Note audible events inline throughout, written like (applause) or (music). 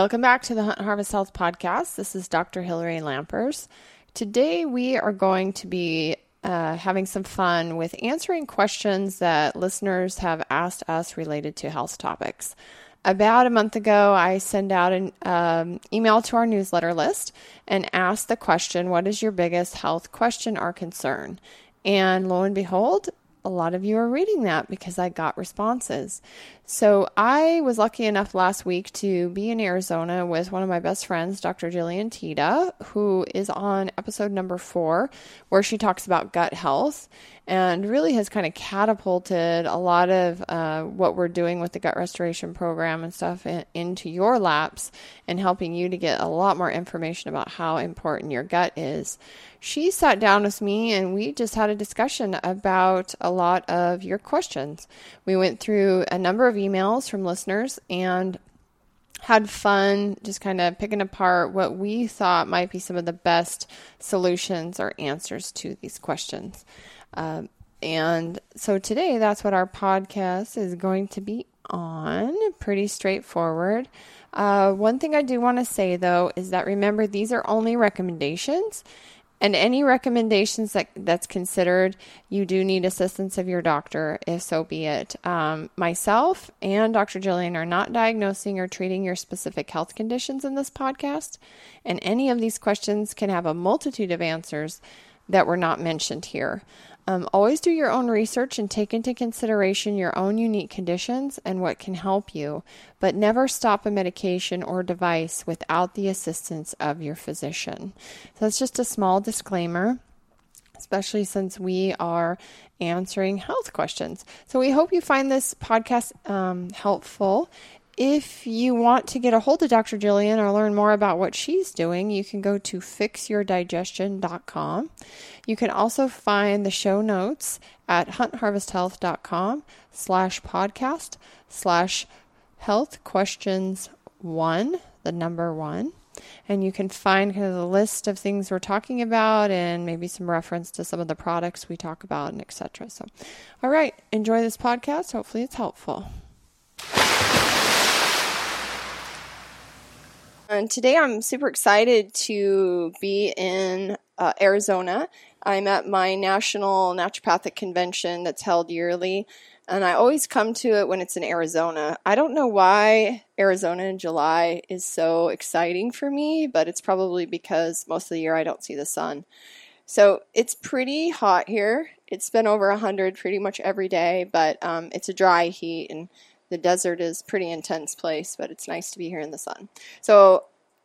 Welcome back to the Hunt Harvest Health Podcast. This is Dr. Hillary Lampers. Today we are going to be uh, having some fun with answering questions that listeners have asked us related to health topics. About a month ago, I sent out an um, email to our newsletter list and asked the question, What is your biggest health question or concern? And lo and behold, a lot of you are reading that because I got responses. So I was lucky enough last week to be in Arizona with one of my best friends, Dr. Jillian Teta, who is on episode number four, where she talks about gut health and really has kind of catapulted a lot of uh, what we're doing with the gut restoration program and stuff in, into your laps and helping you to get a lot more information about how important your gut is. She sat down with me and we just had a discussion about a lot of your questions. We went through a number of emails from listeners and had fun just kind of picking apart what we thought might be some of the best solutions or answers to these questions. Um, and so today, that's what our podcast is going to be on. Pretty straightforward. Uh, one thing I do want to say though is that remember these are only recommendations, and any recommendations that that's considered, you do need assistance of your doctor, if so be it. Um, myself and Dr. Jillian are not diagnosing or treating your specific health conditions in this podcast, and any of these questions can have a multitude of answers that were not mentioned here. Um, always do your own research and take into consideration your own unique conditions and what can help you, but never stop a medication or device without the assistance of your physician. So that's just a small disclaimer especially since we are answering health questions. So we hope you find this podcast um, helpful. If you want to get a hold of Dr. Jillian or learn more about what she's doing, you can go to fixyourdigestion.com. You can also find the show notes at huntharvesthealth.com slash podcast slash health questions one, the number one. And you can find kind of the list of things we're talking about and maybe some reference to some of the products we talk about and etc. So, all right, enjoy this podcast. Hopefully, it's helpful. And today I'm super excited to be in uh, Arizona. I'm at my national naturopathic convention that's held yearly, and I always come to it when it's in Arizona. I don't know why Arizona in July is so exciting for me, but it's probably because most of the year I don't see the sun. So it's pretty hot here. It's been over 100 pretty much every day, but um, it's a dry heat and the desert is pretty intense place, but it's nice to be here in the sun. So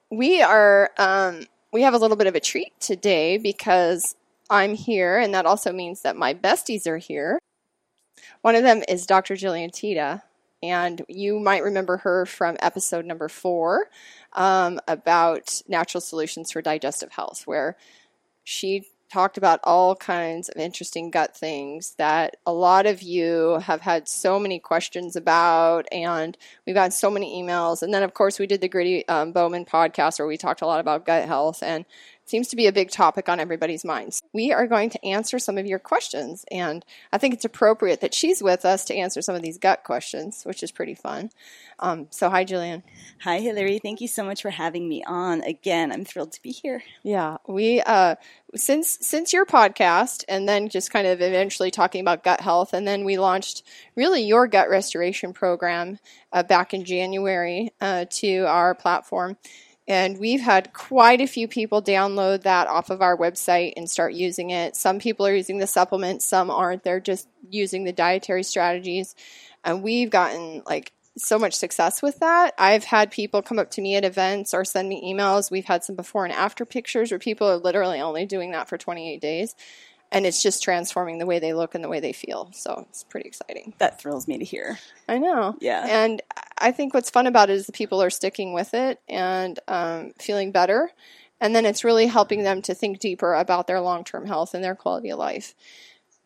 we are um, we have a little bit of a treat today because I'm here, and that also means that my besties are here. One of them is Dr. Jillian Teta, and you might remember her from episode number four um, about natural solutions for digestive health, where she talked about all kinds of interesting gut things that a lot of you have had so many questions about, and we've got so many emails. And then, of course, we did the Gritty um, Bowmen podcast where we talked a lot about gut health, and seems to be a big topic on everybody's minds. We are going to answer some of your questions, and I think it's appropriate that she's with us to answer some of these gut questions, which is pretty fun. Um, so, hi, Jillian. Hi, Hillary. Thank you so much for having me on again. I'm thrilled to be here. Yeah, we uh, since since your podcast, and then just kind of eventually talking about gut health, and then we launched really your gut restoration program uh, back in January uh, to our platform. And we've had quite a few people download that off of our website and start using it. Some people are using the supplements, some aren't. They're just using the dietary strategies. And we've gotten like so much success with that. I've had people come up to me at events or send me emails. We've had some before and after pictures where people are literally only doing that for 28 days and it's just transforming the way they look and the way they feel. So it's pretty exciting. That thrills me to hear. I know. Yeah. And I think what's fun about it is the people are sticking with it and um, feeling better. And then it's really helping them to think deeper about their long term health and their quality of life.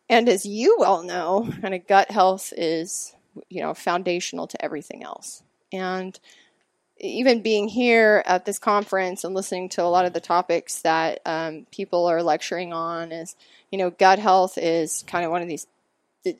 And as you well know, kind of gut health is, you know, foundational to everything else. And even being here at this conference and listening to a lot of the topics that um, people are lecturing on is, you know, gut health is kind of one of these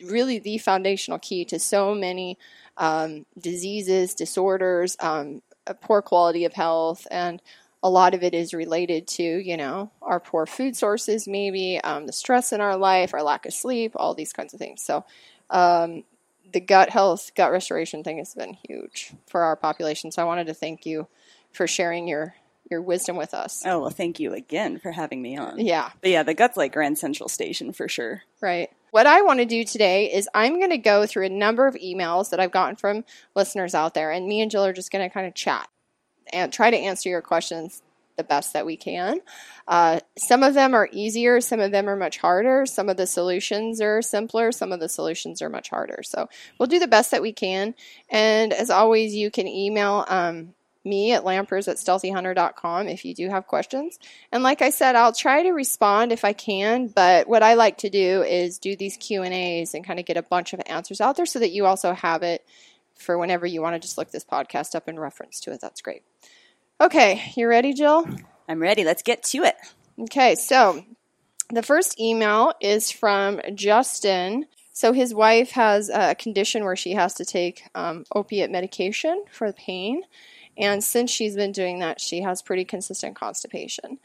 really the foundational key to so many um, diseases, disorders, um, poor quality of health and a lot of it is related to you know our poor food sources maybe um, the stress in our life our lack of sleep all these kinds of things. So um, the gut health gut restoration thing has been huge for our population so i wanted to thank you for sharing your your wisdom with us Oh, well, thank you again for having me on. yeah But yeah, the gut's like Grand Central Station for sure. Right. What I want to do today is I'm going to go through a number of emails that I've gotten from listeners out there, and me and Jill are just going to kind of chat and try to answer your questions the best that we can. Uh, some of them are easier, some of them are much harder. Some of the solutions are simpler, some of the solutions are much harder. So we'll do the best that we can. And as always, you can email um, me at lampers at stealthyhunter.com if you do have questions. And like I said, I'll try to respond if I can, but what I like to do is do these Q&As and kind of get a bunch of answers out there so that you also have it for whenever you want to just look this podcast up in reference to it. That's great. Okay, you ready, Jill? I'm ready. Let's get to it. Okay, so the first email is from Justin. So his wife has a condition where she has to take um, opiate medication for the pain. And since she's been doing that, she has pretty consistent constipation.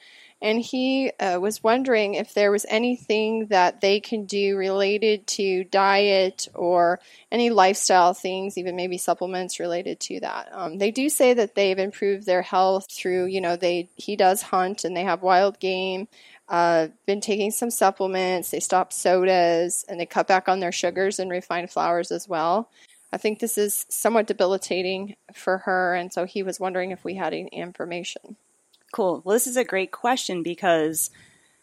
And he uh, was wondering if there was anything that they can do related to diet or any lifestyle things, even maybe supplements related to that. Um, they do say that they've improved their health through, you know, they he does hunt and they have wild game. Uh, been taking some supplements. They stopped sodas and they cut back on their sugars and refined flours as well. I think this is somewhat debilitating for her, and so he was wondering if we had any information. Cool. Well, this is a great question because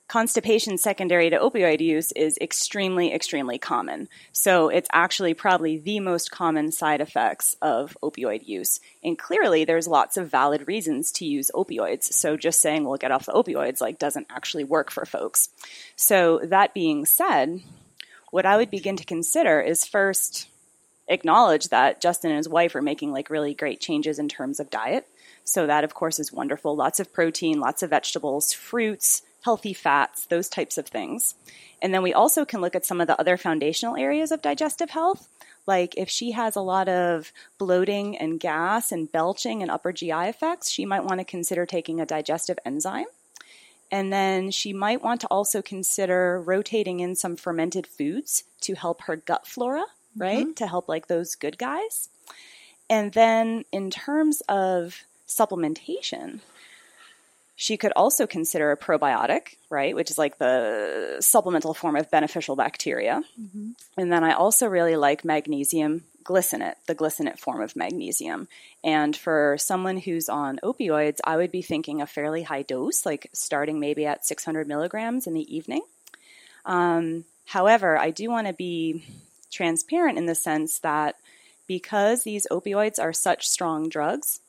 constipation secondary to opioid use is extremely, extremely common. So it's actually probably the most common side effects of opioid use. And clearly, there's lots of valid reasons to use opioids. So just saying we'll get off the opioids like doesn't actually work for folks. So that being said, what I would begin to consider is first acknowledge that Justin and his wife are making like really great changes in terms of diet. So that of course is wonderful. Lots of protein, lots of vegetables, fruits, healthy fats, those types of things. And then we also can look at some of the other foundational areas of digestive health. Like if she has a lot of bloating and gas and belching and upper GI effects, she might want to consider taking a digestive enzyme. And then she might want to also consider rotating in some fermented foods to help her gut flora, right? Mm-hmm. To help like those good guys. And then in terms of supplementation, she could also consider a probiotic, right, which is like the supplemental form of beneficial bacteria. Mm-hmm. And then I also really like magnesium glycinate, the glycinate form of magnesium. And for someone who's on opioids, I would be thinking a fairly high dose, like starting maybe at 600 milligrams in the evening. Um, however, I do want to be transparent in the sense that because these opioids are such strong drugs,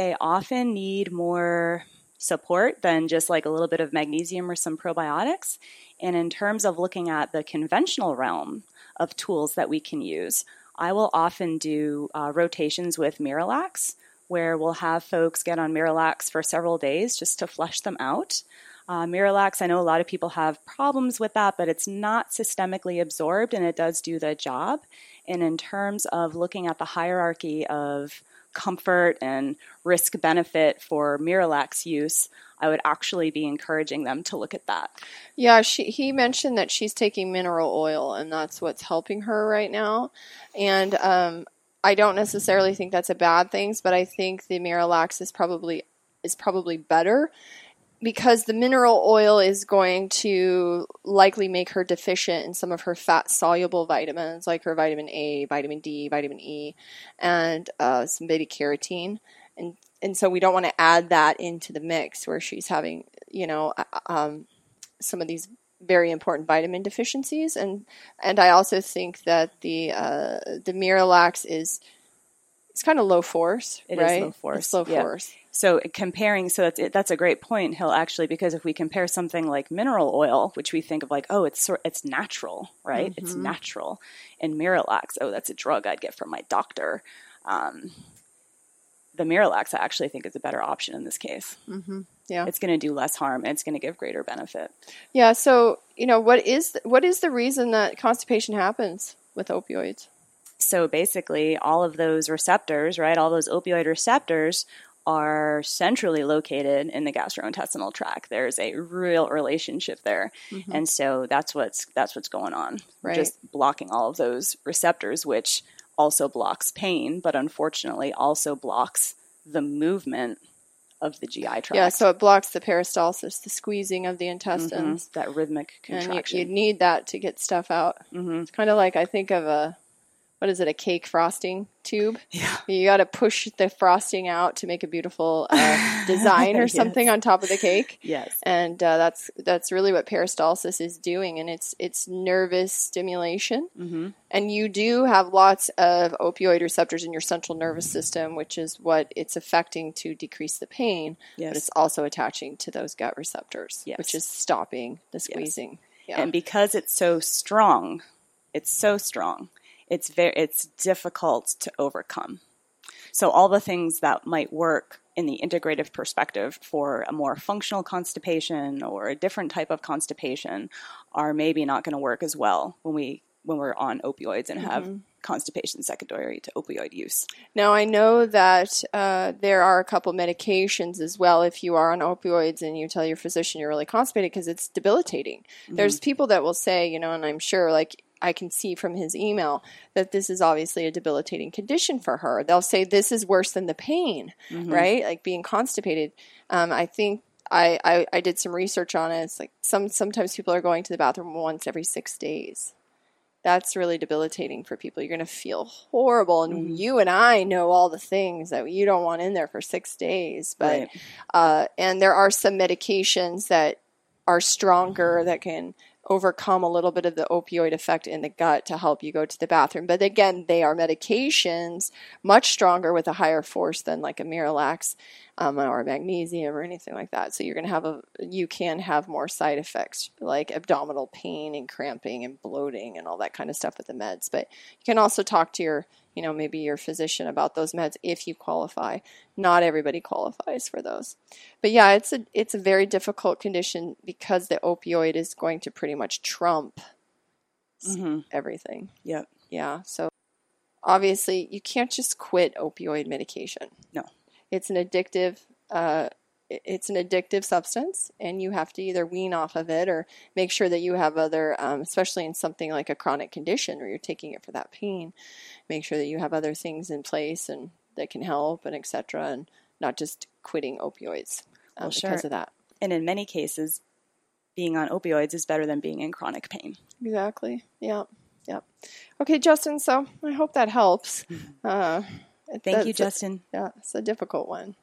they often need more support than just like a little bit of magnesium or some probiotics. And in terms of looking at the conventional realm of tools that we can use, I will often do uh, rotations with Miralax, where we'll have folks get on Miralax for several days just to flush them out. Uh, Miralax, I know a lot of people have problems with that, but it's not systemically absorbed and it does do the job. And in terms of looking at the hierarchy of comfort and risk benefit for Miralax use, I would actually be encouraging them to look at that. Yeah, she, he mentioned that she's taking mineral oil and that's what's helping her right now. And um, I don't necessarily think that's a bad thing, but I think the Miralax is probably is probably better because the mineral oil is going to likely make her deficient in some of her fat soluble vitamins, like her vitamin A, vitamin D, vitamin E, and uh, some beta carotene. And and so we don't want to add that into the mix where she's having, you know, um, some of these very important vitamin deficiencies. And and I also think that the uh, the Miralax is it's kind of low force, It right? is low force. It's low yeah. force. So comparing, so that's that's a great point, Hill. Actually, because if we compare something like mineral oil, which we think of like, oh, it's sort, it's natural, right? It's Mm-hmm. natural, and Miralax, oh, that's a drug I'd get from my doctor. Um, the Miralax, I actually think, is a better option in this case. Yeah. It's going to do less harm and it's going to give greater benefit. Yeah. So you know what is what is the reason that constipation happens with opioids? So basically, all of those receptors, right, all those opioid receptors are centrally located in the gastrointestinal tract. There's a real relationship there, mm-hmm. and so that's what's that's what's going on. Right. Just blocking all of those receptors, which also blocks pain, but unfortunately also blocks the movement of the GI tract. Yeah, so it blocks the peristalsis, the squeezing of the intestines, mm-hmm. that rhythmic contraction. And you, you, need that to get stuff out. Mm-hmm. It's kind of like I think of a what is it, a cake frosting tube? Yeah. You got to push the frosting out to make a beautiful uh, (laughs) design or something yes. on top of the cake. Yes. And uh, that's that's really what peristalsis is doing, and it's it's nervous stimulation. Mm-hmm. And you do have lots of opioid receptors in your central nervous system, which is what it's affecting to decrease the pain. Yes. But it's also attaching to those gut receptors, yes. which is stopping the squeezing. Yes. Yeah. And because it's so strong, it's so strong it's very it's difficult to overcome. So all the things that might work in the integrative perspective for a more functional constipation or a different type of constipation are maybe not going to work as well when we when we're on opioids and have mm-hmm. constipation secondary to opioid use. Now I know that uh, there are a couple medications as well. If you are on opioids and you tell your physician you're really constipated because it's debilitating, mm-hmm. there's people that will say, you know, and I'm sure like I can see from his email that this is obviously a debilitating condition for her. They'll say this is worse than the pain, mm-hmm. right? Like being constipated. Um, I think I, I, I did some research on it. It's like some sometimes people are going to the bathroom once every six days. That's really debilitating for people. You're going to feel horrible, and mm-hmm. you and I know all the things that you don't want in there for six days. But right. uh, and there are some medications that are stronger that can overcome a little bit of the opioid effect in the gut to help you go to the bathroom. But again, they are medications, much stronger with a higher force than like a Miralax um, or magnesium or anything like that. So you're going to have a, you can have more side effects like abdominal pain and cramping and bloating and all that kind of stuff with the meds. But you can also talk to your you know, maybe your physician about those meds if you qualify. Not everybody qualifies for those. But yeah, it's a it's a very difficult condition because the opioid is going to pretty much trump mm-hmm. everything. Yep. Yeah. So obviously you can't just quit opioid medication. No. It's an addictive uh, it's an addictive substance and you have to either wean off of it or make sure that you have other um, especially in something like a chronic condition where you're taking it for that pain make sure that you have other things in place and that can help and etc and not just quitting opioids um, well, sure. because of that. And in many cases being on opioids is better than being in chronic pain. Exactly. Yeah yeah okay justin so i hope that helps. Uh, thank you justin a, yeah it's a difficult one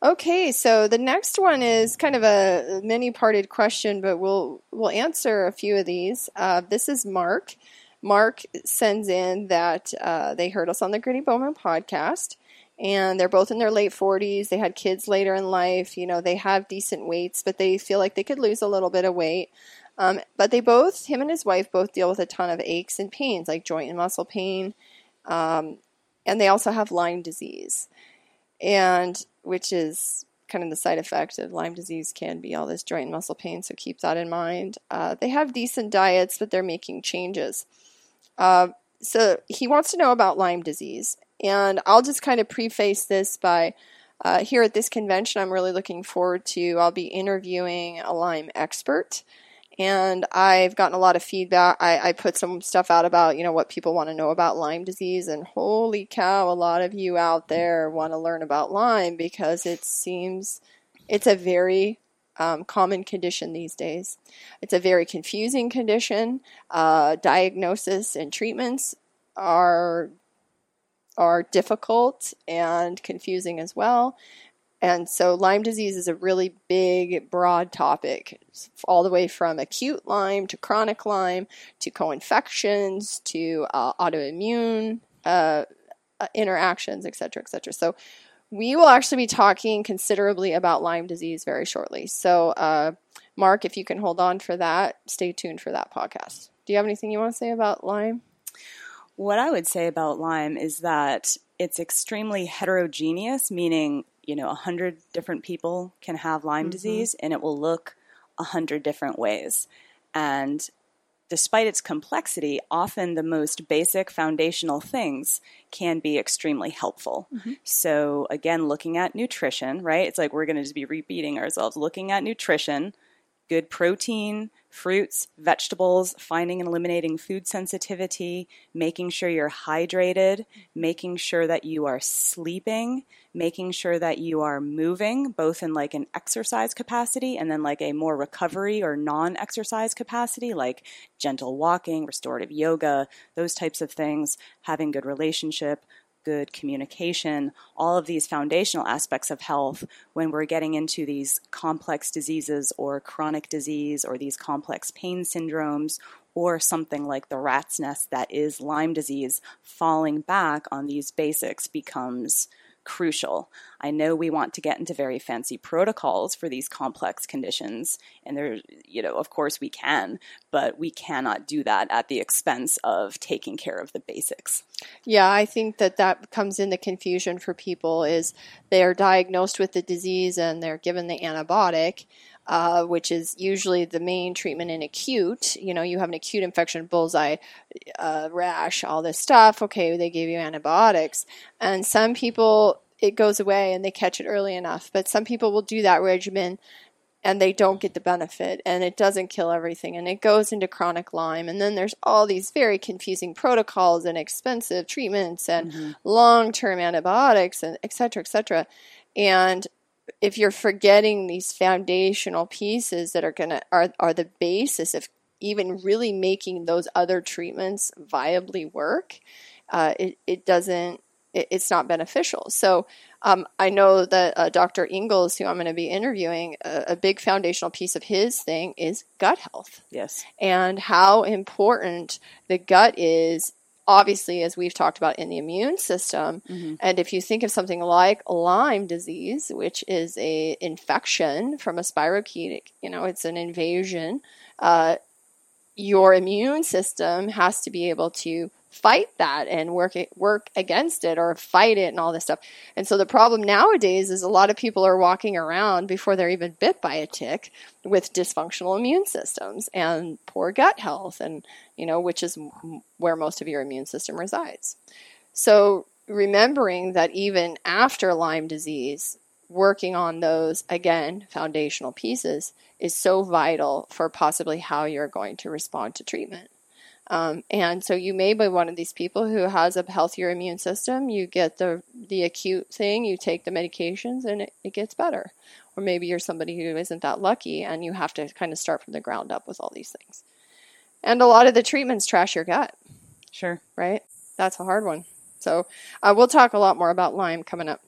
Okay, so the next one is kind of a many-parted question, but we'll we'll answer a few of these. Uh, this is Mark. Mark sends in that uh, they heard us on the Gritty Bowmen podcast, and they're both in their late 40s. They had kids later in life. You know, they have decent weights, but they feel like they could lose a little bit of weight. Um, but they both, him and his wife, both deal with a ton of aches and pains, like joint and muscle pain, um, and they also have Lyme disease and which is kind of the side effect of Lyme disease can be all this joint and muscle pain. So keep that in mind. Uh, they have decent diets, but they're making changes. Uh, so he wants to know about Lyme disease, and I'll just kind of preface this by. Uh, here at this convention, I'm really looking forward to. I'll be interviewing a Lyme expert and I've gotten a lot of feedback. I, I, put some stuff out about you know what people want to know about Lyme disease, and holy cow, a lot of you out there want to learn about Lyme because it seems it's a very um, common condition these days. It's a very confusing condition. Uh, diagnosis and treatments are are difficult and confusing as well. And so Lyme disease is a really big, broad topic, all the way from acute Lyme to chronic Lyme to co-infections to uh, autoimmune uh, interactions, et cetera, et cetera. So we will actually be talking considerably about Lyme disease very shortly. So, uh, Mark, if you can hold on for that, stay tuned for that podcast. Do you have anything you want to say about Lyme? What I would say about Lyme is that it's extremely heterogeneous, meaning you know, a hundred different people can have Lyme mm-hmm. disease and it will look a hundred different ways. And despite its complexity, often the most basic foundational things can be extremely helpful. Mm-hmm. So, again, looking at nutrition, right? It's like we're going to just be repeating ourselves. Looking at nutrition, good protein, fruits, vegetables, finding and eliminating food sensitivity, making sure you're hydrated, making sure that you are sleeping, making sure that you are moving, both in like an exercise capacity and then like a more recovery or non exercise capacity, like gentle walking, restorative yoga, those types of things, having good relationship, good communication, all of these foundational aspects of health when we're getting into these complex diseases or chronic disease or these complex pain syndromes or something like the rat's nest that is Lyme disease, falling back on these basics becomes crucial. I know we want to get into very fancy protocols for these complex conditions, and there, you know, of course we can, but we cannot do that at the expense of taking care of the basics. Yeah, I think that that comes in the confusion for people is they are diagnosed with the disease and they're given the antibiotic. Uh, which is usually the main treatment in acute. You know, you have an acute infection, bullseye, uh, rash, all this stuff. Okay, they gave you antibiotics. And some people, it goes away and they catch it early enough. But some people will do that regimen and they don't get the benefit and it doesn't kill everything and it goes into chronic Lyme. And then there's all these very confusing protocols and expensive treatments and mm-hmm. long term antibiotics and et cetera, et cetera. And if you're forgetting these foundational pieces that are gonna are are the basis of even really making those other treatments viably work, uh, it it doesn't it, it's not beneficial. So um, I know that uh, Dr. Ingels, who I'm going to be interviewing, a, a, big foundational piece of his thing is gut health. Yes, and how important the gut is obviously, as we've talked about in the immune system. Mm-hmm. And if you think of something like Lyme disease, which is a infection from a spirochetic, you know, it's an invasion. Uh, your immune system has to be able to fight that and work it, work against it or fight it and all this stuff. And so the problem nowadays is a lot of people are walking around before they're even bit by a tick with dysfunctional immune systems and poor gut health and you know which is where most of your immune system resides. So remembering that even after Lyme disease working on those again foundational pieces is so vital for possibly how you're going to respond to treatment. Um, and so you may be one of these people who has a healthier immune system. You get the the acute thing, you take the medications, and it, it gets better. Or maybe you're somebody who isn't that lucky, and you have to kind of start from the ground up with all these things. And a lot of the treatments trash your gut. Sure. Right. That's a hard one. So uh, we'll talk a lot more about Lyme coming up.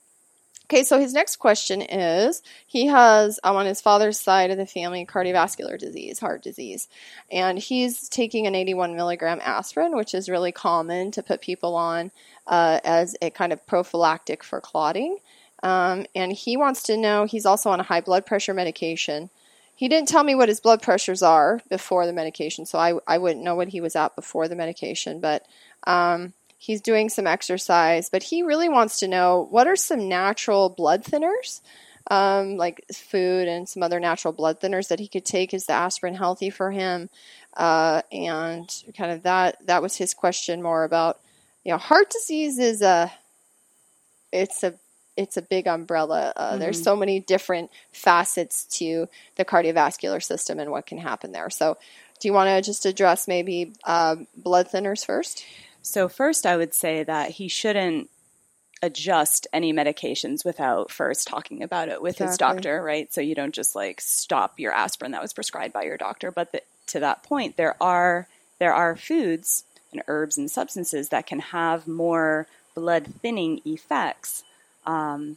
Okay, so his next question is he has um, on his father's side of the family cardiovascular disease, heart disease, and he's taking an 81 milligram aspirin, which is really common to put people on uh, as a kind of prophylactic for clotting. Um, and he wants to know he's also on a high blood pressure medication. He didn't tell me what his blood pressures are before the medication, so I, I wouldn't know what he was at before the medication, but. Um, He's doing some exercise, but he really wants to know what are some natural blood thinners, um, like food and some other natural blood thinners that he could take. Is the aspirin healthy for him? Uh, and kind of that that was his question more about you know heart disease is a it's a it's a big umbrella. Uh, mm-hmm. There's so many different facets to the cardiovascular system and what can happen there. So, do you want to just address maybe uh, blood thinners first? So, first, I would say that he shouldn't adjust any medications without first talking about it with exactly. his doctor, right? So you don't just like stop your aspirin that was prescribed by your doctor. But the, to that point, there are there are foods and herbs and substances that can have more blood thinning effects. Um,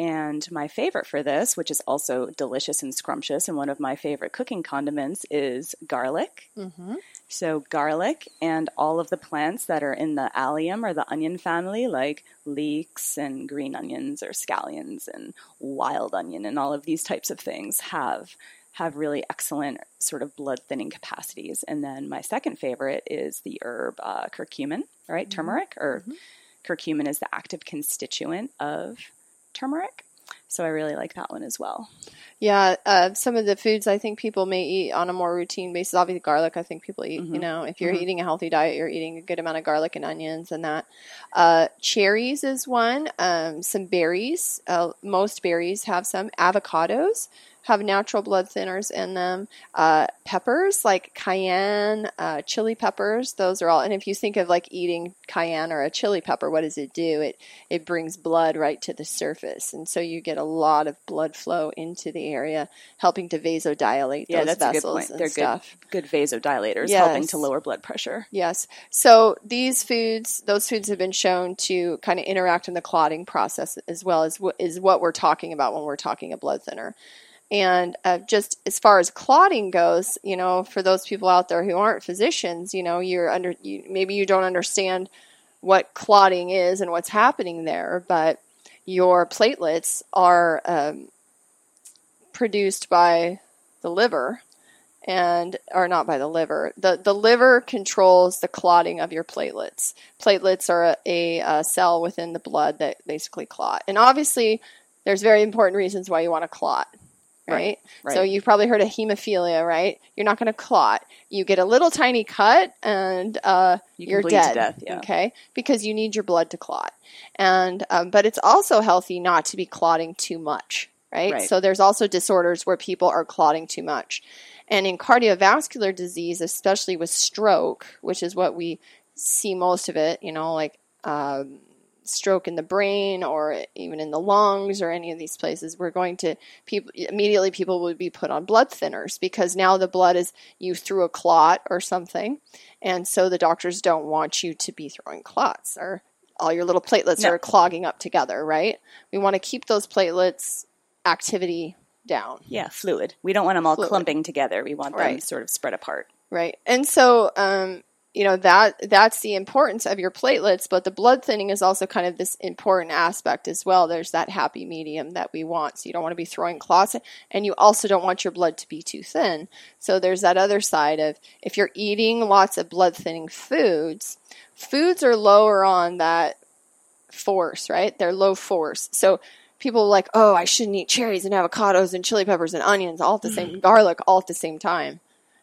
and my favorite for this, which is also delicious and scrumptious, and one of my favorite cooking condiments, is garlic. Mm-hmm. So, garlic and all of the plants that are in the allium or the onion family, like leeks and green onions or scallions and wild onion, and all of these types of things have have really excellent sort of blood thinning capacities. And then my second favorite is the herb uh, curcumin, right? Mm-hmm. Turmeric, or mm-hmm. curcumin is the active constituent of turmeric. So I really like that one as well. Yeah, uh, some of the foods I think people may eat on a more routine basis. Obviously, garlic. I think people eat. You know, if you're eating a healthy diet, you're eating a good amount of garlic and onions and that. Uh, cherries is one. Um, some berries. Uh, most berries have some. Avocados have natural blood thinners in them. Uh, peppers like cayenne, uh, chili peppers, those are all. And if you think of like eating cayenne or a chili pepper, what does it do? It it brings blood right to the surface, and so you get a lot of blood flow into the area, helping to vasodilate Yeah, those that's a good vessels point. They're stuff. good, good vasodilators, helping to lower blood pressure. Yes. So these foods, those foods have been shown to kind of interact in the clotting process as well as is what we're talking about when we're talking a blood thinner. And uh, just as far as clotting goes, you know, for those people out there who aren't physicians, you know, you're under you, maybe you don't understand what clotting is and what's happening there, but your platelets are um, produced by the liver and or not by the liver. The the liver controls the clotting of your platelets. Platelets are a, a, cell within the blood that basically clot. And obviously there's very important reasons why you want to clot. Right? Right, So you've probably heard of hemophilia, right? You're not going to clot. You get a little tiny cut and uh, you to dead. death, yeah. Okay, because you need your blood to clot, and um, but it's also healthy not to be clotting too much, right? Right. So there's also disorders where people are clotting too much, and in cardiovascular disease, especially with stroke, which is what we see most of it, you know, like um, stroke in the brain or even in the lungs or any of these places, we're going to people immediately people would be put on blood thinners because now the blood is you threw a clot or something, and so the doctors don't want you to be throwing clots or all your little platelets No. are clogging up together, right? We want to keep those platelets activity down. Yeah, fluid. We don't want them all Fluid. clumping together. We want them Right. sort of spread apart. Right. And so, um, you know, that that's the importance of your platelets, but the blood thinning is also kind of this important aspect as well. There's that happy medium that we want. So you don't want to be throwing clots and you also don't want your blood to be too thin. So there's that other side of if you're eating lots of blood thinning foods, foods are lower on that force, right? They're low force. So people are like, oh, I shouldn't eat cherries and avocados and chili peppers and onions all at the same mm. garlic all at the same time.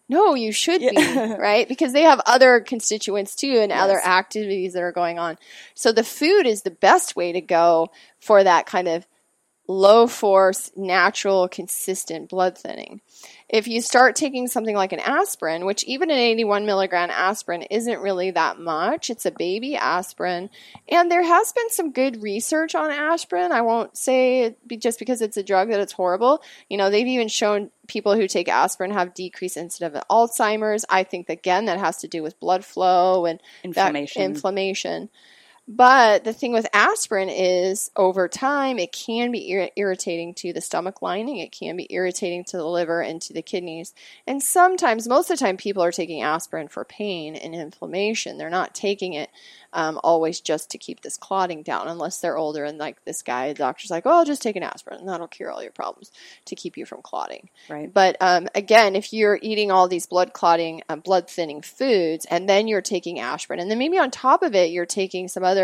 No, you should Yeah. be, right? (laughs) Because they have other constituents too and other activities that are going on. So the food is the best way to go for that kind of low force, natural, consistent blood thinning. If you start taking something like an aspirin, which even an 81 milligram aspirin isn't really that much, it's a baby aspirin. And there has been some good research on aspirin. I won't say it be just because it's a drug that it's horrible. You know, they've even shown people who take aspirin have decreased incidence of Alzheimer's. I think, again, that has to do with blood flow and Inflammation. inflammation. But the thing with aspirin is over time, it can be ir- irritating to the stomach lining. It can be irritating to the liver and to the kidneys. And sometimes, most of the time, people are taking aspirin for pain and inflammation. They're not taking it um, always just to keep this clotting down, unless they're older and like this guy, the doctor's like, oh, just take an aspirin and that'll cure all your problems to keep you from clotting. Right. But um, again, if you're eating all these blood clotting, uh, blood thinning foods, and then you're taking aspirin, and then maybe on top of it, you're taking some other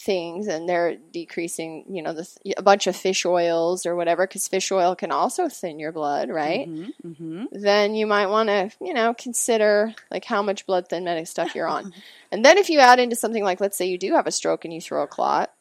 things, and they're decreasing, you know, the, a bunch of fish oils or whatever, because fish oil can also thin your blood, right? Mm-hmm. Then you might want to, you know, consider like how much blood thin thinning stuff you're on. (laughs) and then if you add into something like, let's say you do have a stroke and you throw a clot,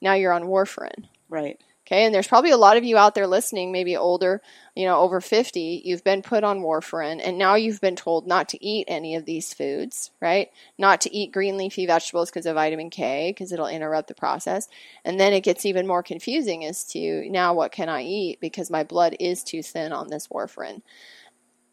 now you're on warfarin. Right. Okay, and there's probably a lot of you out there listening, maybe older, you know, over 50, you've been put on warfarin, and now you've been told not to eat any of these foods, right? Not to eat green leafy vegetables because of vitamin K, because it'll interrupt the process. And then it gets even more confusing as to now what can I eat because my blood is too thin on this warfarin.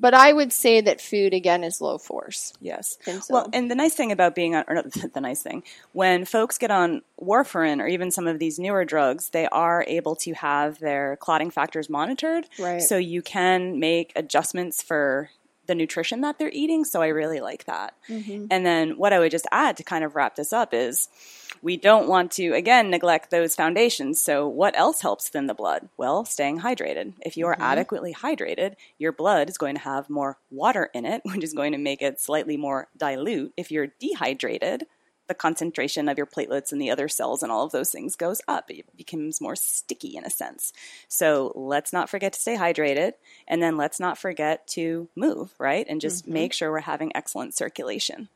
But I would say that food, again, is low force. Yes. And so- well, and the nice thing about being on, or not (laughs) the nice thing, when folks get on warfarin or even some of these newer drugs, they are able to have their clotting factors monitored. Right. So you can make adjustments for the nutrition that they're eating. So I really like that. Mm-hmm. And then what I would just add to kind of wrap this up is we don't want to, again, neglect those foundations. So, what else helps thin the blood? Well, staying hydrated. If you are adequately hydrated, your blood is going to have more water in it, (laughs) which is going to make it slightly more dilute. If you're dehydrated, the concentration of your platelets and the other cells and all of those things goes up. It becomes more sticky in a sense. So let's not forget to stay hydrated and then let's not forget to move, right? And just mm-hmm. make sure we're having excellent circulation.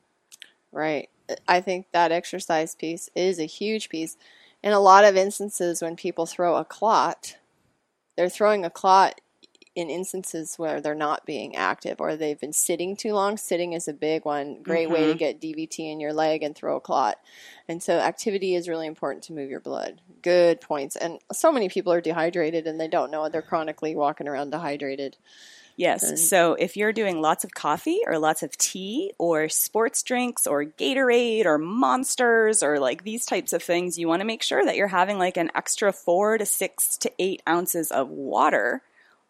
Right. I think that exercise piece is a huge piece. In a lot of instances, when people throw a clot, they're throwing a clot in instances where they're not being active or they've been sitting too long. Sitting is a big one. Great mm-hmm. way to mm-hmm. get DVT in your leg and throw a clot. And so activity is really important to move your blood. Good points. And so many people are dehydrated and they don't know it. They're chronically walking around dehydrated. Yes. So if you're doing lots of coffee or lots of tea or sports drinks or Gatorade or monsters or like these types of things, you want to make sure that you're having like an extra four to six to eight ounces of water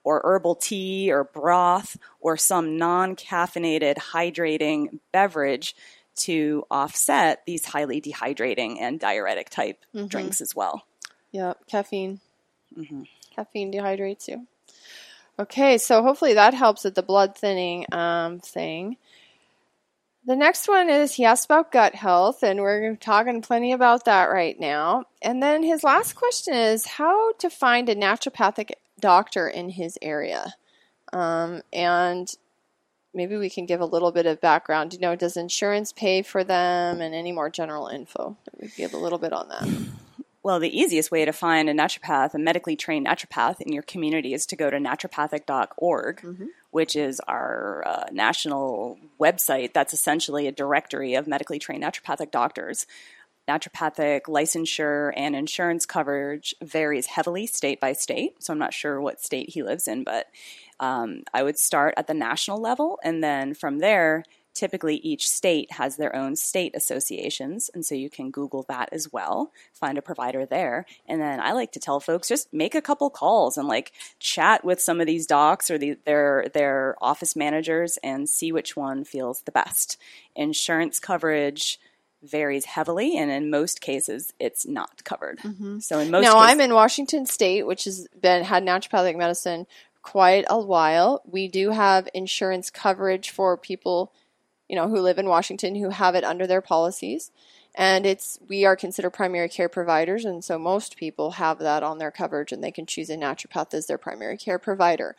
or herbal tea or broth or some non caffeinated hydrating beverage to offset these highly dehydrating and diuretic type mm-hmm. drinks as well. Yeah, caffeine. Mm-hmm. Caffeine dehydrates you. Okay, so hopefully that helps with the blood thinning um, thing. The next one is he asked about gut health, and we're talking plenty about that right now. And then his last question is how to find a naturopathic doctor in his area. Um, and maybe we can give a little bit of background. You know, does insurance pay for them and any more general info? We give a little bit on that. Well, the easiest way to find a naturopath, a medically trained naturopath in your community, is to go to naturopathic.org, mm-hmm. which is our uh, national website that's essentially a directory of medically trained naturopathic doctors naturopathic licensure and insurance coverage varies heavily state by state. So I'm not sure what state he lives in, but um, I would start at the national level. And then from there, typically each state has their own state associations. And so you can Google that as well, find a provider there. And then I like to tell folks just make a couple calls and like chat with some of these docs or the, their, their office managers and see which one feels the best. Insurance coverage varies heavily, and in most cases, it's not covered. Mm-hmm. So in most now, cases, I'm in Washington State, which has been had naturopathic medicine quite a while. We do have insurance coverage for people, you know, who live in Washington who have it under their policies. And it's we are considered primary care providers, and so most people have that on their coverage, and they can choose a naturopath as their primary care provider.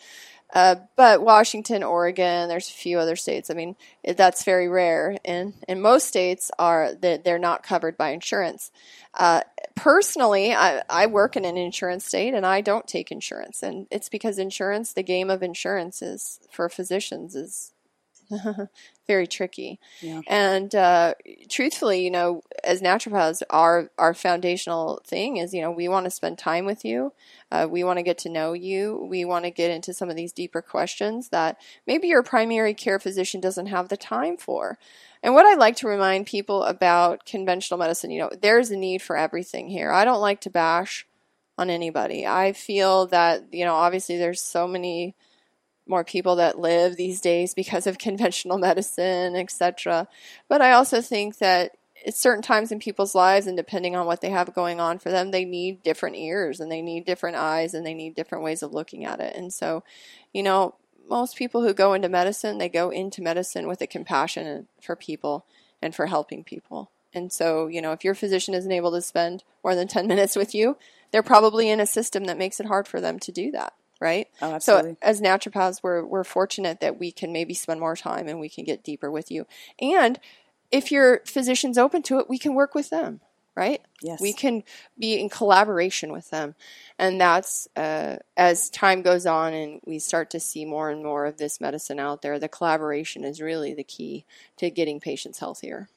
Uh, but Washington, Oregon, there's a few other states. I mean, it, that's very rare, and and most states are that they're not covered by insurance. Uh, personally, I, I work in an insurance state, and I don't take insurance, and it's because insurance, the game of insurance, is for physicians is (laughs) very tricky. Yeah. And uh, truthfully, you know, as naturopaths, our our foundational thing is, you know, we want to spend time with you. Uh, we want to get to know you. We want to get into some of these deeper questions that maybe your primary care physician doesn't have the time for. And what I like to remind people about conventional medicine, you know, there's a need for everything here. I don't like to bash on anybody. I feel that, you know, obviously there's so many more people that live these days because of (laughs) conventional medicine, etc. But I also think that at certain times in people's lives and depending on what they have going on for them, they need different ears and they need different eyes and they need different ways of looking at it. And so, you know, most people who go into medicine, they go into medicine with a compassion for people and for helping people. And so, you know, if your physician isn't able to spend more than 10 minutes with you, they're probably in a system that makes it hard for them to do that right? Oh, absolutely. So as naturopaths, we're we're fortunate that we can maybe spend more time and we can get deeper with you. And if your physician's open to it, we can work with them, right? Yes. We can be in collaboration with them, and that's uh, as time goes on and we start to see more and more of this medicine out there. The collaboration is really the key to getting patients healthier.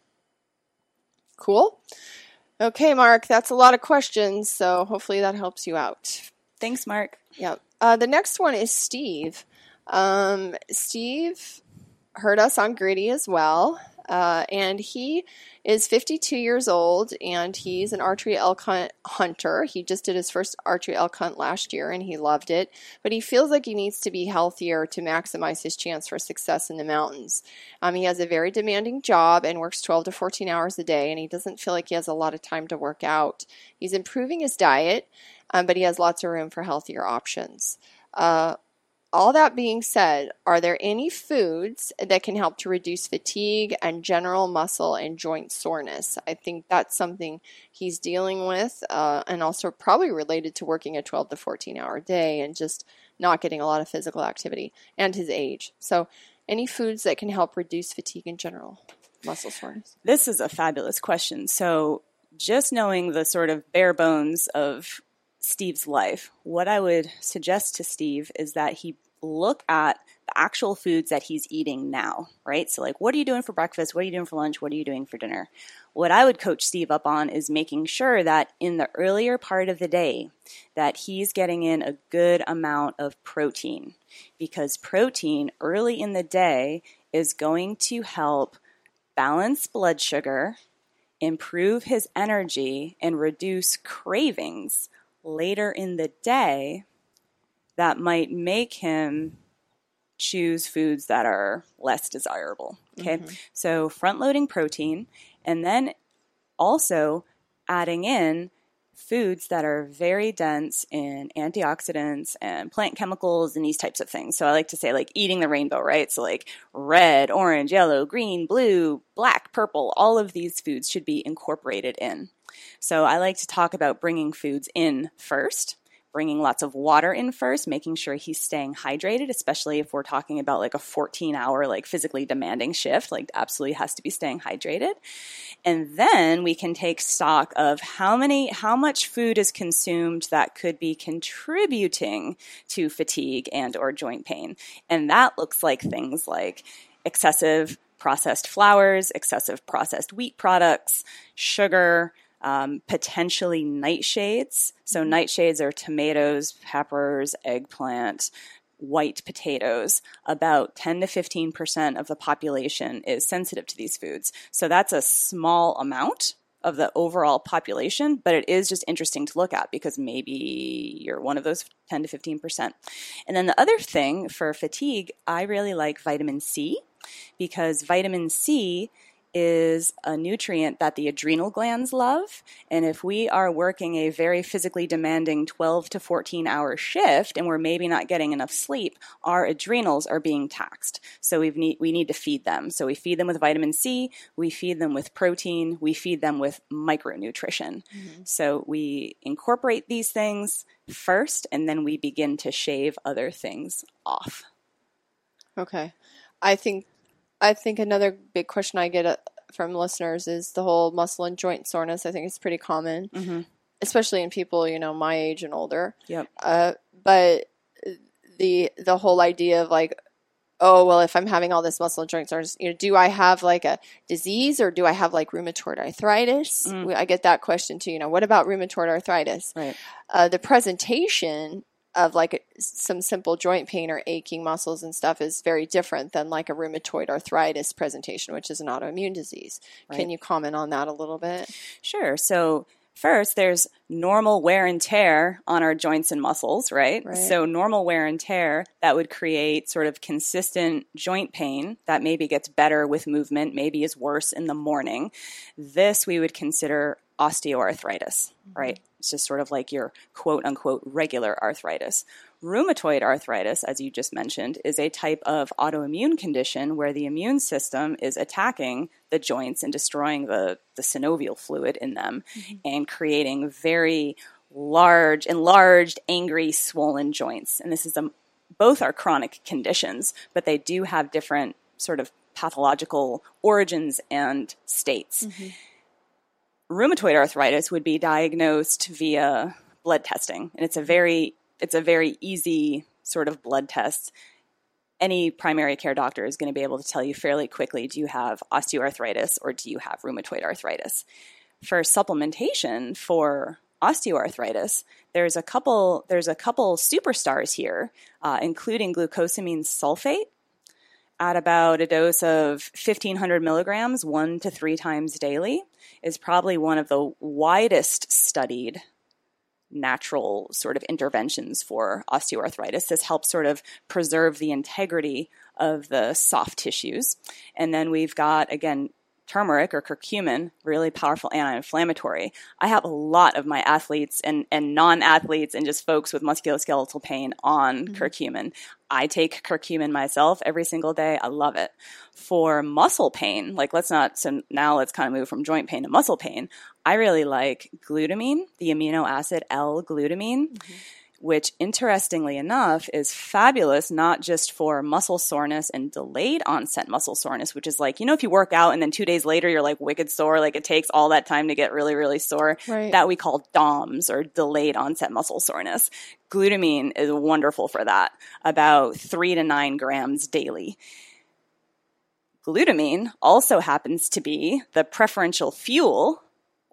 Cool. Okay, Mark, that's a lot of questions, so hopefully that helps you out. Thanks, Mark. Yep. Uh, the next one is Steve. Um, Steve heard us on Gritty as well. Uh, and he is 52 years old and he's an archery elk hunt hunter. He just did his first archery elk hunt last year and he loved it, but he feels like he needs to be healthier to maximize his chance for success in the mountains. Um, he has a very demanding job and works 12 to 14 hours a day, and he doesn't feel like he has a lot of time to work out. He's improving his diet, um, but he has lots of room for healthier options. Uh, all that being said, are there any foods that can help to reduce fatigue and general muscle and joint soreness? I think that's something he's dealing with, uh, and also probably related to working a 12 to 14 hour day and just not getting a lot of physical activity and his age. So, any foods that can help reduce fatigue in general, muscle soreness? This is a fabulous question. So, just knowing the sort of bare bones of Steve's life, what I would suggest to Steve is that he look at the actual foods that he's eating now, right? So, like, what are you doing for breakfast? What are you doing for lunch? What are you doing for dinner? What I would coach Steve up on is making sure that in the earlier part of the day that he's getting in a good amount of protein because protein early in the day is going to help balance blood sugar, improve his energy, and reduce cravings later in the day that might make him choose foods that are less desirable. Okay, mm-hmm. so front loading protein and then also adding in foods that are very dense in antioxidants and plant chemicals and these types of things. So I like to say like eating the rainbow, right? So like red, orange, yellow, green, blue, black, purple, all of these foods should be incorporated in. So I like to talk about bringing foods in first bringing lots of water in first, making sure he's staying hydrated, especially if we're talking about like a 14 hour, like physically demanding shift, like absolutely has to be staying hydrated. And then we can take stock of how many, how much food is consumed that could be contributing to fatigue and or joint pain. And that looks like things like excessive processed flours, excessive processed wheat products, sugar, um, potentially nightshades. So, mm-hmm. nightshades are tomatoes, peppers, eggplant, white potatoes. About 10 to 15% of the population is sensitive to these foods. So, that's a small amount of the overall population, but it is just interesting to look at because maybe you're one of those 10 to 15%. And then the other thing for fatigue, I really like vitamin C because vitamin C is a nutrient that the adrenal glands love. And if we are working a very physically demanding 12 to 14 hour shift and we're maybe not getting enough sleep, our adrenals are being taxed. So we need, we need to feed them. So we feed them with vitamin C, we feed them with protein, we feed them with micronutrition. Mm-hmm. So we incorporate these things first and then we begin to shave other things off. Okay. I think I think another big question I get uh, from listeners is the whole muscle and joint soreness. I think it's pretty common, mm-hmm. especially in people you know my age and older. Yep. Uh, but the the whole idea of like, oh well, if I'm having all this muscle and joint soreness, you know, do I have like a disease or do I have like rheumatoid arthritis? Mm. I get that question too. You know, what about rheumatoid arthritis? Right. Uh, the presentation of like some simple joint pain or aching muscles and stuff is very different than like a rheumatoid arthritis presentation, which is an autoimmune disease. Right. Can you comment on that a little bit? Sure. So, first, there's normal wear and tear on our joints and muscles, right? right? So, normal wear and tear that would create sort of consistent joint pain that maybe gets better with movement, maybe is worse in the morning. This we would consider osteoarthritis, mm-hmm. right? It's just sort of like your quote unquote regular arthritis. Rheumatoid arthritis, as you just mentioned, is a type of autoimmune condition where the immune system is attacking the joints and destroying the, the synovial fluid in them mm-hmm. and creating very large, enlarged, angry, swollen joints. And this is a, both are chronic conditions, but they do have different sort of pathological origins and states. Mm-hmm rheumatoid arthritis would be diagnosed via blood testing, and it's a very it's a very easy sort of blood test. Any primary care doctor is going to be able to tell you fairly quickly do you have osteoarthritis or do you have rheumatoid arthritis. For supplementation for osteoarthritis, there's a couple there's a couple superstars here, uh, including glucosamine sulfate at about a dose of 1500 milligrams, one to three times daily, is probably one of the widest studied natural sort of interventions for osteoarthritis. This helps sort of preserve the integrity of the soft tissues. And then we've got, again, turmeric or curcumin, really powerful anti-inflammatory. I have a lot of my athletes and, and non-athletes and just folks with musculoskeletal pain on mm-hmm. curcumin. I take curcumin myself every single day. I love it. For muscle pain, like let's not, so now let's kind of move from joint pain to muscle pain. I really like glutamine, the amino acid L-glutamine. Mm-hmm which interestingly enough is fabulous not just for muscle soreness and delayed onset muscle soreness, which is like, you know, if you work out and then two days later you're like wicked sore, like it takes all that time to get really, really sore, right. that we call DOMS or delayed onset muscle soreness. Glutamine is wonderful for that, about three to nine grams daily. Glutamine also happens to be the preferential fuel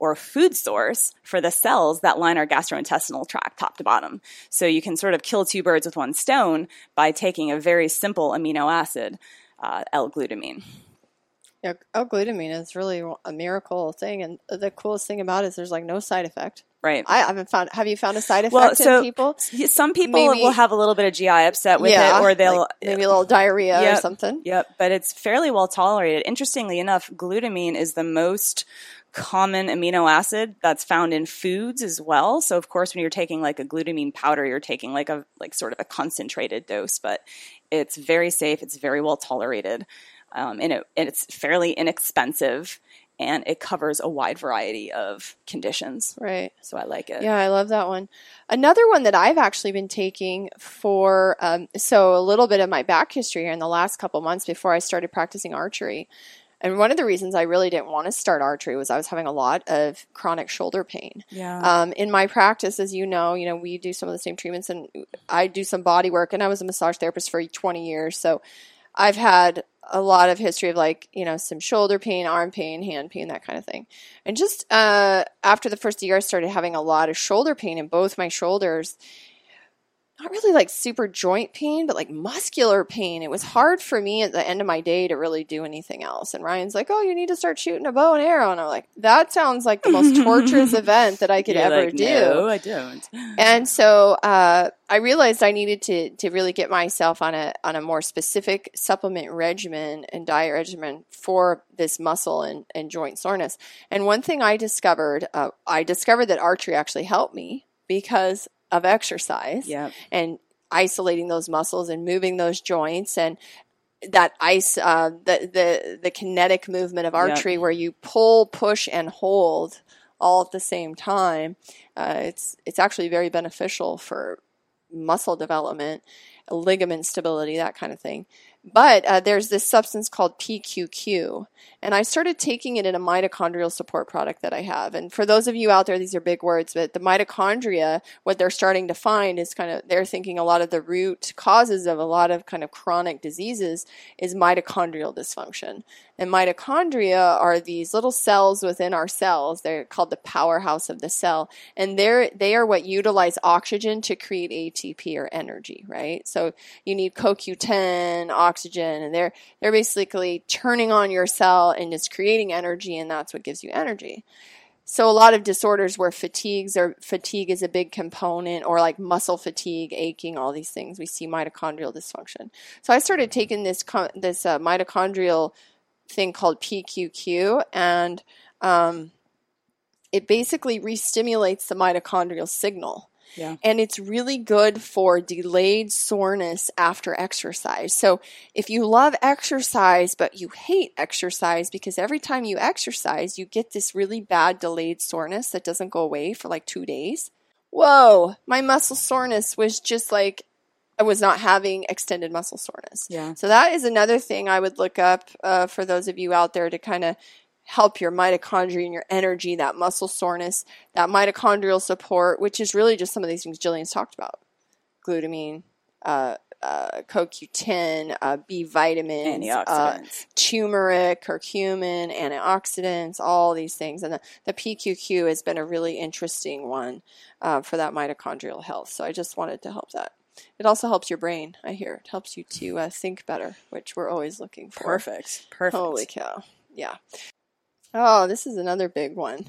or food source for the cells that line our gastrointestinal tract top to bottom. So you can sort of kill two birds with one stone by taking a very simple amino acid, uh, L-glutamine. Yeah, L-glutamine is really a miracle thing, and the coolest thing about it is there's like no side effect. Right. I haven't found. Have you found a side effect well, so in people? Some people maybe, will have a little bit of GI upset with yeah, it, or they'll like maybe a little diarrhea yep, or something. Yep. But it's fairly well tolerated. Interestingly enough, glutamine is the most common amino acid that's found in foods as well. So of course when you're taking like a glutamine powder, you're taking like a like sort of a concentrated dose, but it's very safe, it's very well tolerated. Um, and, it, and it's fairly inexpensive and it covers a wide variety of conditions. Right. So I like it. Yeah, I love that one. Another one that I've actually been taking for um, so a little bit of my back history here in the last couple months before I started practicing archery and one of the reasons I really didn't want to start archery was I was having a lot of chronic shoulder pain. Yeah. Um, in my practice, as you know, you know we do some of the same treatments, and I do some body work, and I was a massage therapist for 20 years, so I've had a lot of history of like you know some shoulder pain, arm pain, hand pain, that kind of thing. And just uh, after the first year, I started having a lot of shoulder pain in both my shoulders, not really like super joint pain, but like muscular pain. It was hard for me at the end of my day to really do anything else. And Ryan's like, "Oh, you need to start shooting a bow and arrow." And I'm like, "That sounds like the most (laughs) torturous event that I could You're ever like, do." No, I don't. (laughs) And so uh, I realized I needed to to really get myself on a on a more specific supplement regimen and diet regimen for this muscle and, and joint soreness. And one thing I discovered, uh, I discovered that archery actually helped me because of exercise yep. and isolating those muscles and moving those joints and that ice uh, the, the the kinetic movement of archery yep. where you pull push and hold all at the same time uh, it's it's actually very beneficial for muscle development ligament stability that kind of thing but uh, there's this substance called PQQ, and I started taking it in a mitochondrial support product that I have. And for those of you out there, these are big words, but the mitochondria, what they're starting to find is kind of they're thinking a lot of the root causes of a lot of kind of chronic diseases is mitochondrial dysfunction. And mitochondria are these little cells within our cells. They're called the powerhouse of the cell, and they're they are what utilize oxygen to create ATP or energy, right? So you need CoQ10, oxygen and they're they're basically turning on your cell and just creating energy and that's what gives you energy. So a lot of disorders where fatigues or fatigue is a big component or like muscle fatigue, aching, all these things, we see mitochondrial dysfunction. So I started taking this this uh, mitochondrial thing called PQQ and um, it basically re-stimulates the mitochondrial signal. Yeah. And it's really good for delayed soreness after exercise. So if you love exercise, but you hate exercise because every time you exercise, you get this really bad delayed soreness that doesn't go away for like two days. Whoa, my muscle soreness was just like I was not having extended muscle soreness. Yeah. So that is another thing I would look up uh, for those of you out there to kind of help your mitochondria and your energy, that muscle soreness, that mitochondrial support, which is really just some of these things Jillian's talked about glutamine, uh, uh, CoQ10, uh, B vitamins, uh, turmeric, curcumin, antioxidants, all these things. And the, the PQQ has been a really interesting one uh, for that mitochondrial health. So I just wanted to help that. It also helps your brain, I hear. It helps you to uh, think better, which we're always looking for. Perfect. Perfect. Holy cow. Yeah. Oh, this is another big one.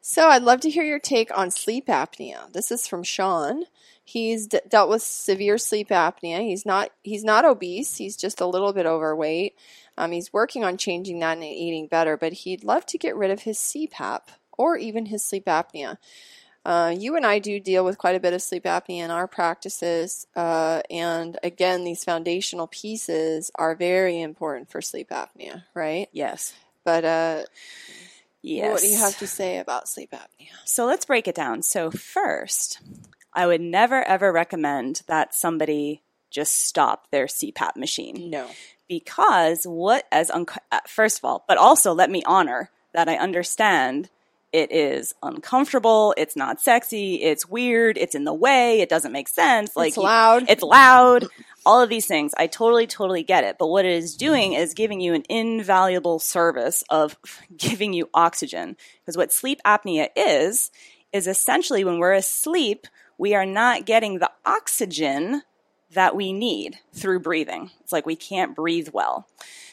So I'd love to hear your take on sleep apnea. This is from Sean. He's d- dealt with severe sleep apnea. He's not he's not obese. He's just a little bit overweight. Um, he's working on changing that and eating better, but he'd love to get rid of his CPAP or even his sleep apnea. Uh, you and I do deal with quite a bit of sleep apnea in our practices, uh, and again, these foundational pieces are very important for sleep apnea, right? Yes. But uh, Yes. what do you have to say about sleep apnea? So let's break it down. So, first, I would never ever recommend that somebody just stop their CPAP machine No. because what as un- uh, first of all, but also let me honor that I understand it is uncomfortable, it's not sexy, it's weird, it's in the way, it doesn't make sense. Like it's loud. it's loud, all of these things. I totally, totally get it. But what it is doing is giving you an invaluable service of (laughs) giving you oxygen. Because what sleep apnea is, is essentially when we're asleep, we are not getting the oxygen that we need through breathing. It's like we can't breathe well.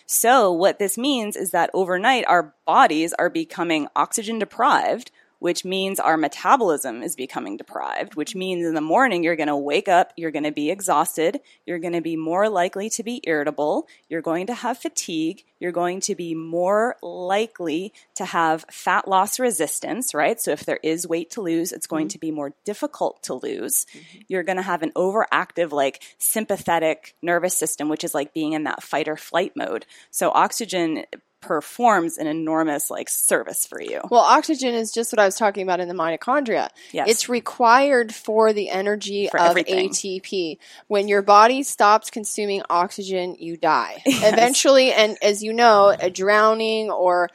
So, what this means is that overnight our bodies are becoming oxygen deprived, which means our metabolism is becoming deprived, which means in the morning you're going to wake up, you're going to be exhausted, you're going to be more likely to be irritable, you're going to have fatigue, you're going to be more likely to have fat loss resistance, right? So if there is weight to lose, it's going mm-hmm. to be more difficult to lose. Mm-hmm. You're going to have an overactive, like sympathetic nervous system, which is like being in that fight or flight mode. So oxygen performs an enormous like service for you. Well, oxygen is just what I was talking about in the mitochondria. Yes. It's required for the energy For of everything. ATP. When your body stops consuming oxygen, you die. (laughs) Eventually, and as you know, a drowning or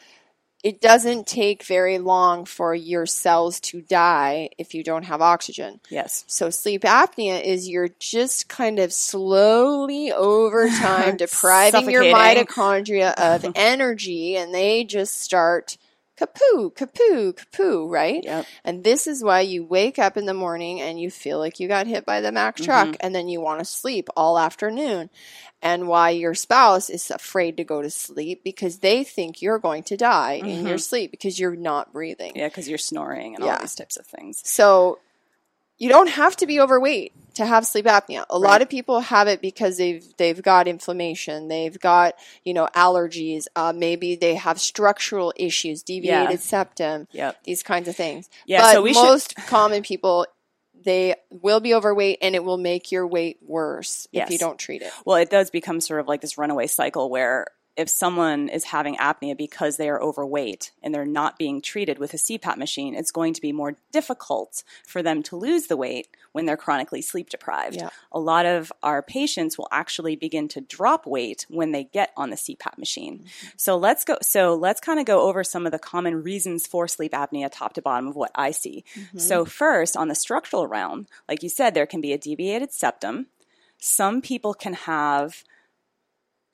it doesn't take very long for your cells to die if you don't have oxygen. Yes. So sleep apnea is you're just kind of slowly over (laughs) time depriving your mitochondria of (laughs) energy and they just start kapoo, kapoo, kapoo, right? Yep. And this is why you wake up in the morning and you feel like you got hit by the Mack truck Mm-hmm. and then you want to sleep all afternoon. And why your spouse is afraid to go to sleep because they think you're going to die in your sleep because you're not breathing. Mm-hmm. Yeah, because you're snoring and Yeah. all these types of things. So you don't have to be overweight to have sleep apnea. A lot of people have it because they've they've got inflammation, they've got you know allergies, uh, maybe they have structural issues, deviated Yeah. septum, Yep. these kinds of things. Yeah, but so we should- most common people they will be overweight and it will make your weight worse if you don't treat it. Well, it does become sort of like this runaway cycle where if someone is having apnea because they are overweight and they're not being treated with a CPAP machine, it's going to be more difficult for them to lose the weight when they're chronically sleep deprived. Yeah. A lot of our patients will actually begin to drop weight when they get on the CPAP machine. Mm-hmm. So let's go so let's kind of go over some of the common reasons for sleep apnea top to bottom of what I see. Mm-hmm. So first, on the structural realm, like you said, there can be a deviated septum. Some people can have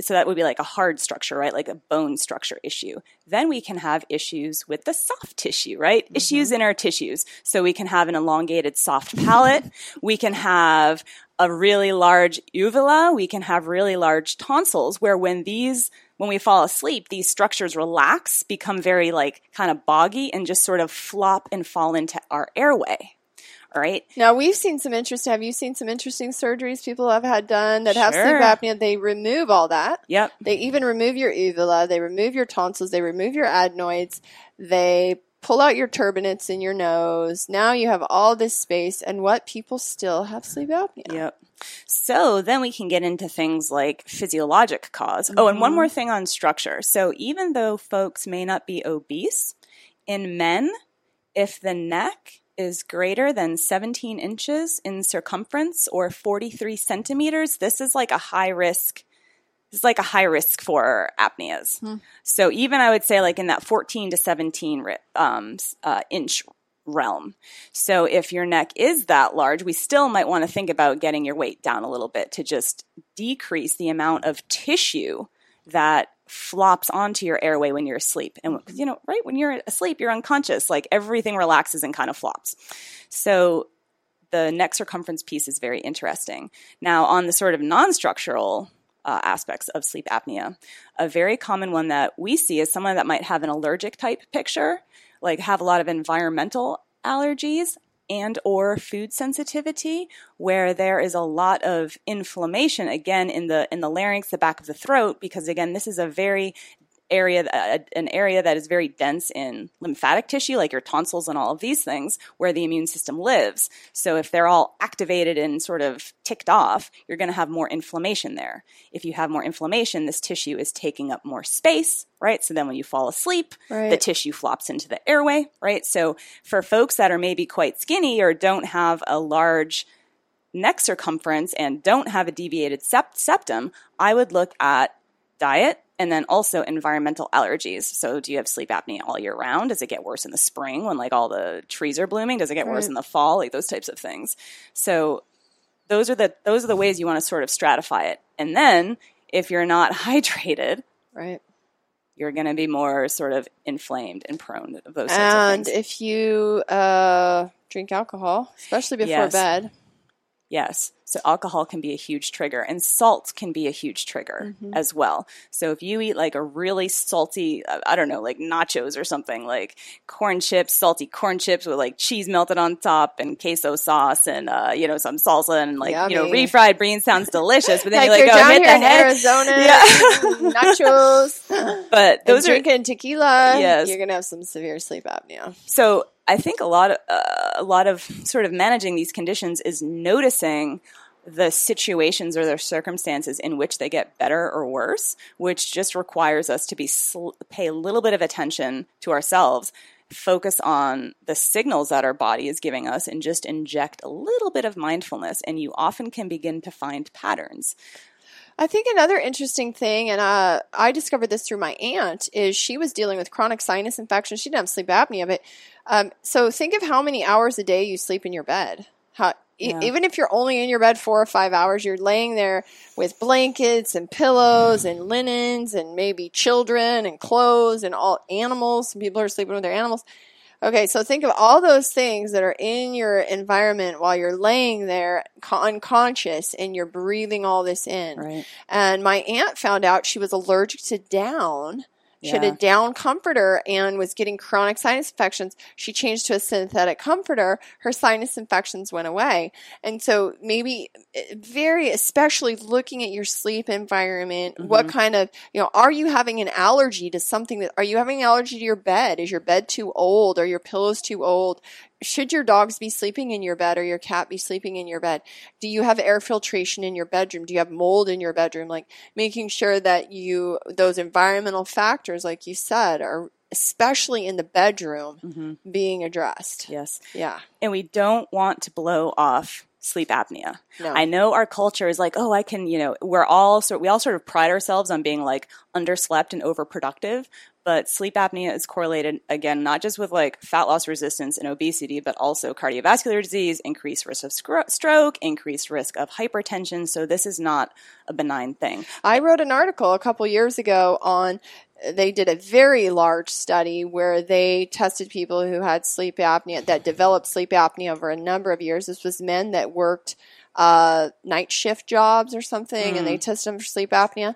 so that would be like a hard structure, right? Like a bone structure issue. Then we can have issues with the soft tissue, right? Mm-hmm. Issues in our tissues. So we can have an elongated soft palate. we can have a really large uvula. We can have really large tonsils where when these, when we fall asleep, these structures relax, become very like kind of boggy and just sort of flop and fall into our airway. Right. Now we've seen some interesting. Have you seen some interesting surgeries people have had done that have sleep apnea? They remove all that. Yep. They even remove your uvula, they remove your tonsils, they remove your adenoids, they pull out your turbinates in your nose. Now you have all this space, and what people still have sleep apnea. Yep. So then we can get into things like physiologic cause. Oh, and one mm-hmm. more thing on structure. So even though folks may not be obese, in men, if the neck is greater than 17 inches in circumference or 43 centimeters, this is like a high risk. This is like a high risk for apneas. So even I would say like in that 14 to 17 um, uh, inch realm. So if your neck is that large, we still might want to think about getting your weight down a little bit to just decrease the amount of tissue that flops onto your airway when you're asleep. And you know, right when you're asleep, you're unconscious, like everything relaxes and kind of flops. So the neck circumference piece is very interesting. Now, on the sort of non-structural uh, aspects of sleep apnea. A very common one that we see is someone that might have an allergic type picture, like have a lot of environmental allergies and or food sensitivity where there is a lot of inflammation again in the in the larynx the back of the throat because again this is a very area, uh, an area that is very dense in lymphatic tissue, like your tonsils and all of these things, where the immune system lives. So if they're all activated and sort of ticked off, you're going to have more inflammation there. If you have more inflammation, this tissue is taking up more space, right? So then when you fall asleep, right. the tissue flops into the airway, right? So for folks that are maybe quite skinny or don't have a large neck circumference and don't have a deviated sept- septum, I would look at diet and then also environmental allergies. So, do you have sleep apnea all year round? Does it get worse in the spring when like all the trees are blooming? Does it get right. worse in the fall? Like those types of things. So, those are the those are the ways you want to sort of stratify it. And then, if you're not (laughs) hydrated, right, you're going to be more sort of inflamed and prone to those. Things. And if you uh, drink alcohol, especially before yes. bed, Yes. So alcohol can be a huge trigger and salt can be a huge trigger mm-hmm. as well. So if you eat like a really salty, uh, I don't know, like nachos or something, like corn chips, salty corn chips with like cheese melted on top and queso sauce and, uh, you know, some salsa and like, Yummy. you know, refried beans sounds delicious, but then (laughs) like you're like, oh, hit the head. Arizona, (laughs) yeah. nachos. (laughs) But those and are drinking tequila. Yes. You're going to have some severe sleep apnea. So I think a lot of, uh, a lot of sort of managing these conditions is noticing the situations or the circumstances in which they get better or worse, which just requires us to be sl- pay a little bit of attention to ourselves, focus on the signals that our body is giving us, and just inject a little bit of mindfulness, and you often can begin to find patterns. I think another interesting thing, and uh, I discovered this through my aunt, is she was dealing with chronic sinus infection. She didn't have sleep apnea, but um, so think of how many hours a day you sleep in your bed. How, yeah. even if you're only in your bed four or five hours, you're laying there with blankets and pillows and linens and maybe children and clothes and all animals. People are sleeping with their animals. Okay, so think of all those things that are in your environment while you're laying there unconscious and you're breathing all this in. Right. And my aunt found out she was allergic to down she yeah. had a down comforter and was getting chronic sinus infections. She changed to a synthetic comforter. Her sinus infections went away. And so maybe eh, very, especially looking at your sleep environment, mm-hmm. what kind of, you know, are you having an allergy to something that, are you having an allergy to your bed? Is your bed too old? Are your pillows too old? Should your dogs be sleeping in your bed or your cat be sleeping in your bed? Do you have air filtration in your bedroom? Do you have mold in your bedroom? Like making sure that you, those environmental factors, like you said, are especially in the bedroom mm-hmm. being addressed. Yes. Yeah. And we don't want to blow off sleep apnea. No. I know our culture is like, oh, I can, you know, we're all sort we all sort of pride ourselves on being like underslept and overproductive, but sleep apnea is correlated again not just with like fat loss resistance and obesity but also cardiovascular disease increased risk of stroke increased risk of hypertension so this is not a benign thing i wrote an article a couple years ago on they did a very large study where they tested people who had sleep apnea that developed sleep apnea over a number of years this was men that worked uh, night shift jobs or something mm. and they tested them for sleep apnea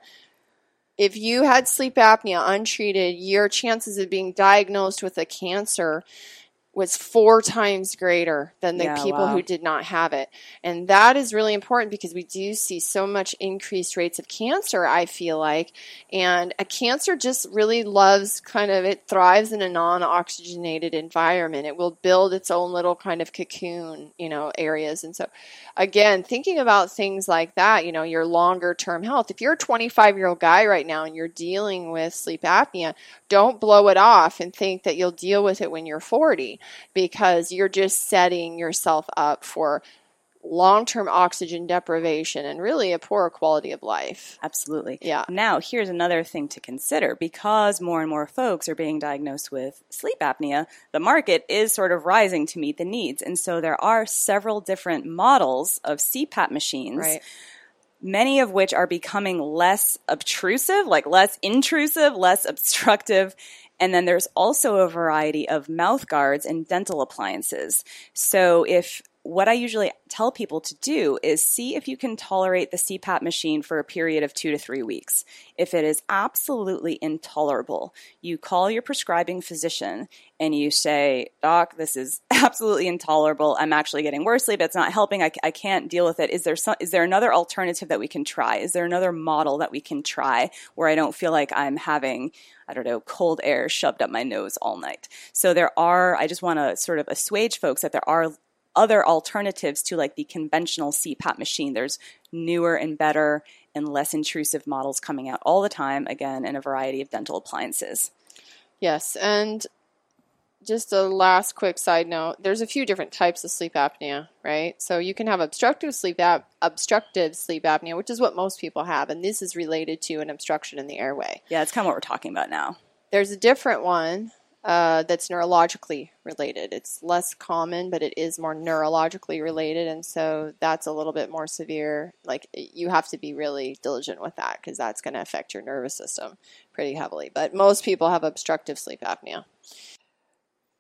if you had sleep apnea untreated, your chances of being diagnosed with a cancer was four times greater than the yeah, people wow. who did not have it. And that is really important because we do see so much increased rates of cancer, I feel like. And a cancer just really loves kind of, it thrives in a non oxygenated environment. It will build its own little kind of cocoon, you know, areas. And so, again, thinking about things like that, you know, your longer term health. If you're a 25 year old guy right now and you're dealing with sleep apnea, don't blow it off and think that you'll deal with it when you're 40 because you're just setting yourself up for long term oxygen deprivation and really a poorer quality of life. Absolutely. Yeah. Now, here's another thing to consider because more and more folks are being diagnosed with sleep apnea, the market is sort of rising to meet the needs. And so there are several different models of CPAP machines. Right. Many of which are becoming less obtrusive, like less intrusive, less obstructive, and then there's also a variety of mouth guards and dental appliances. So if what I usually tell people to do is see if you can tolerate the CPAP machine for a period of two to three weeks. If it is absolutely intolerable, you call your prescribing physician and you say, Doc, this is (laughs) absolutely intolerable. I'm actually getting worse sleep. It's not helping. I, I can't deal with it. Is there some, is there another alternative that we can try? Is there another model that we can try where I don't feel like I'm having I don't know, cold air shoved up my nose all night. So there are, I just want to sort of assuage folks that there are other alternatives to like the conventional CPAP machine. There's newer and better and less intrusive models coming out all the time, again, in a variety of dental appliances. Yes, and just a last quick side note there's a few different types of sleep apnea right so you can have obstructive sleep ap- obstructive sleep apnea which is what most people have and this is related to an obstruction in the airway yeah it's kind of what we're talking about now there's a different one uh, that's neurologically related. It's less common, but it is more neurologically related, and so that's a little bit more severe. Like you have to be really diligent with that because that's going to affect your nervous system pretty heavily. But most people have obstructive sleep apnea.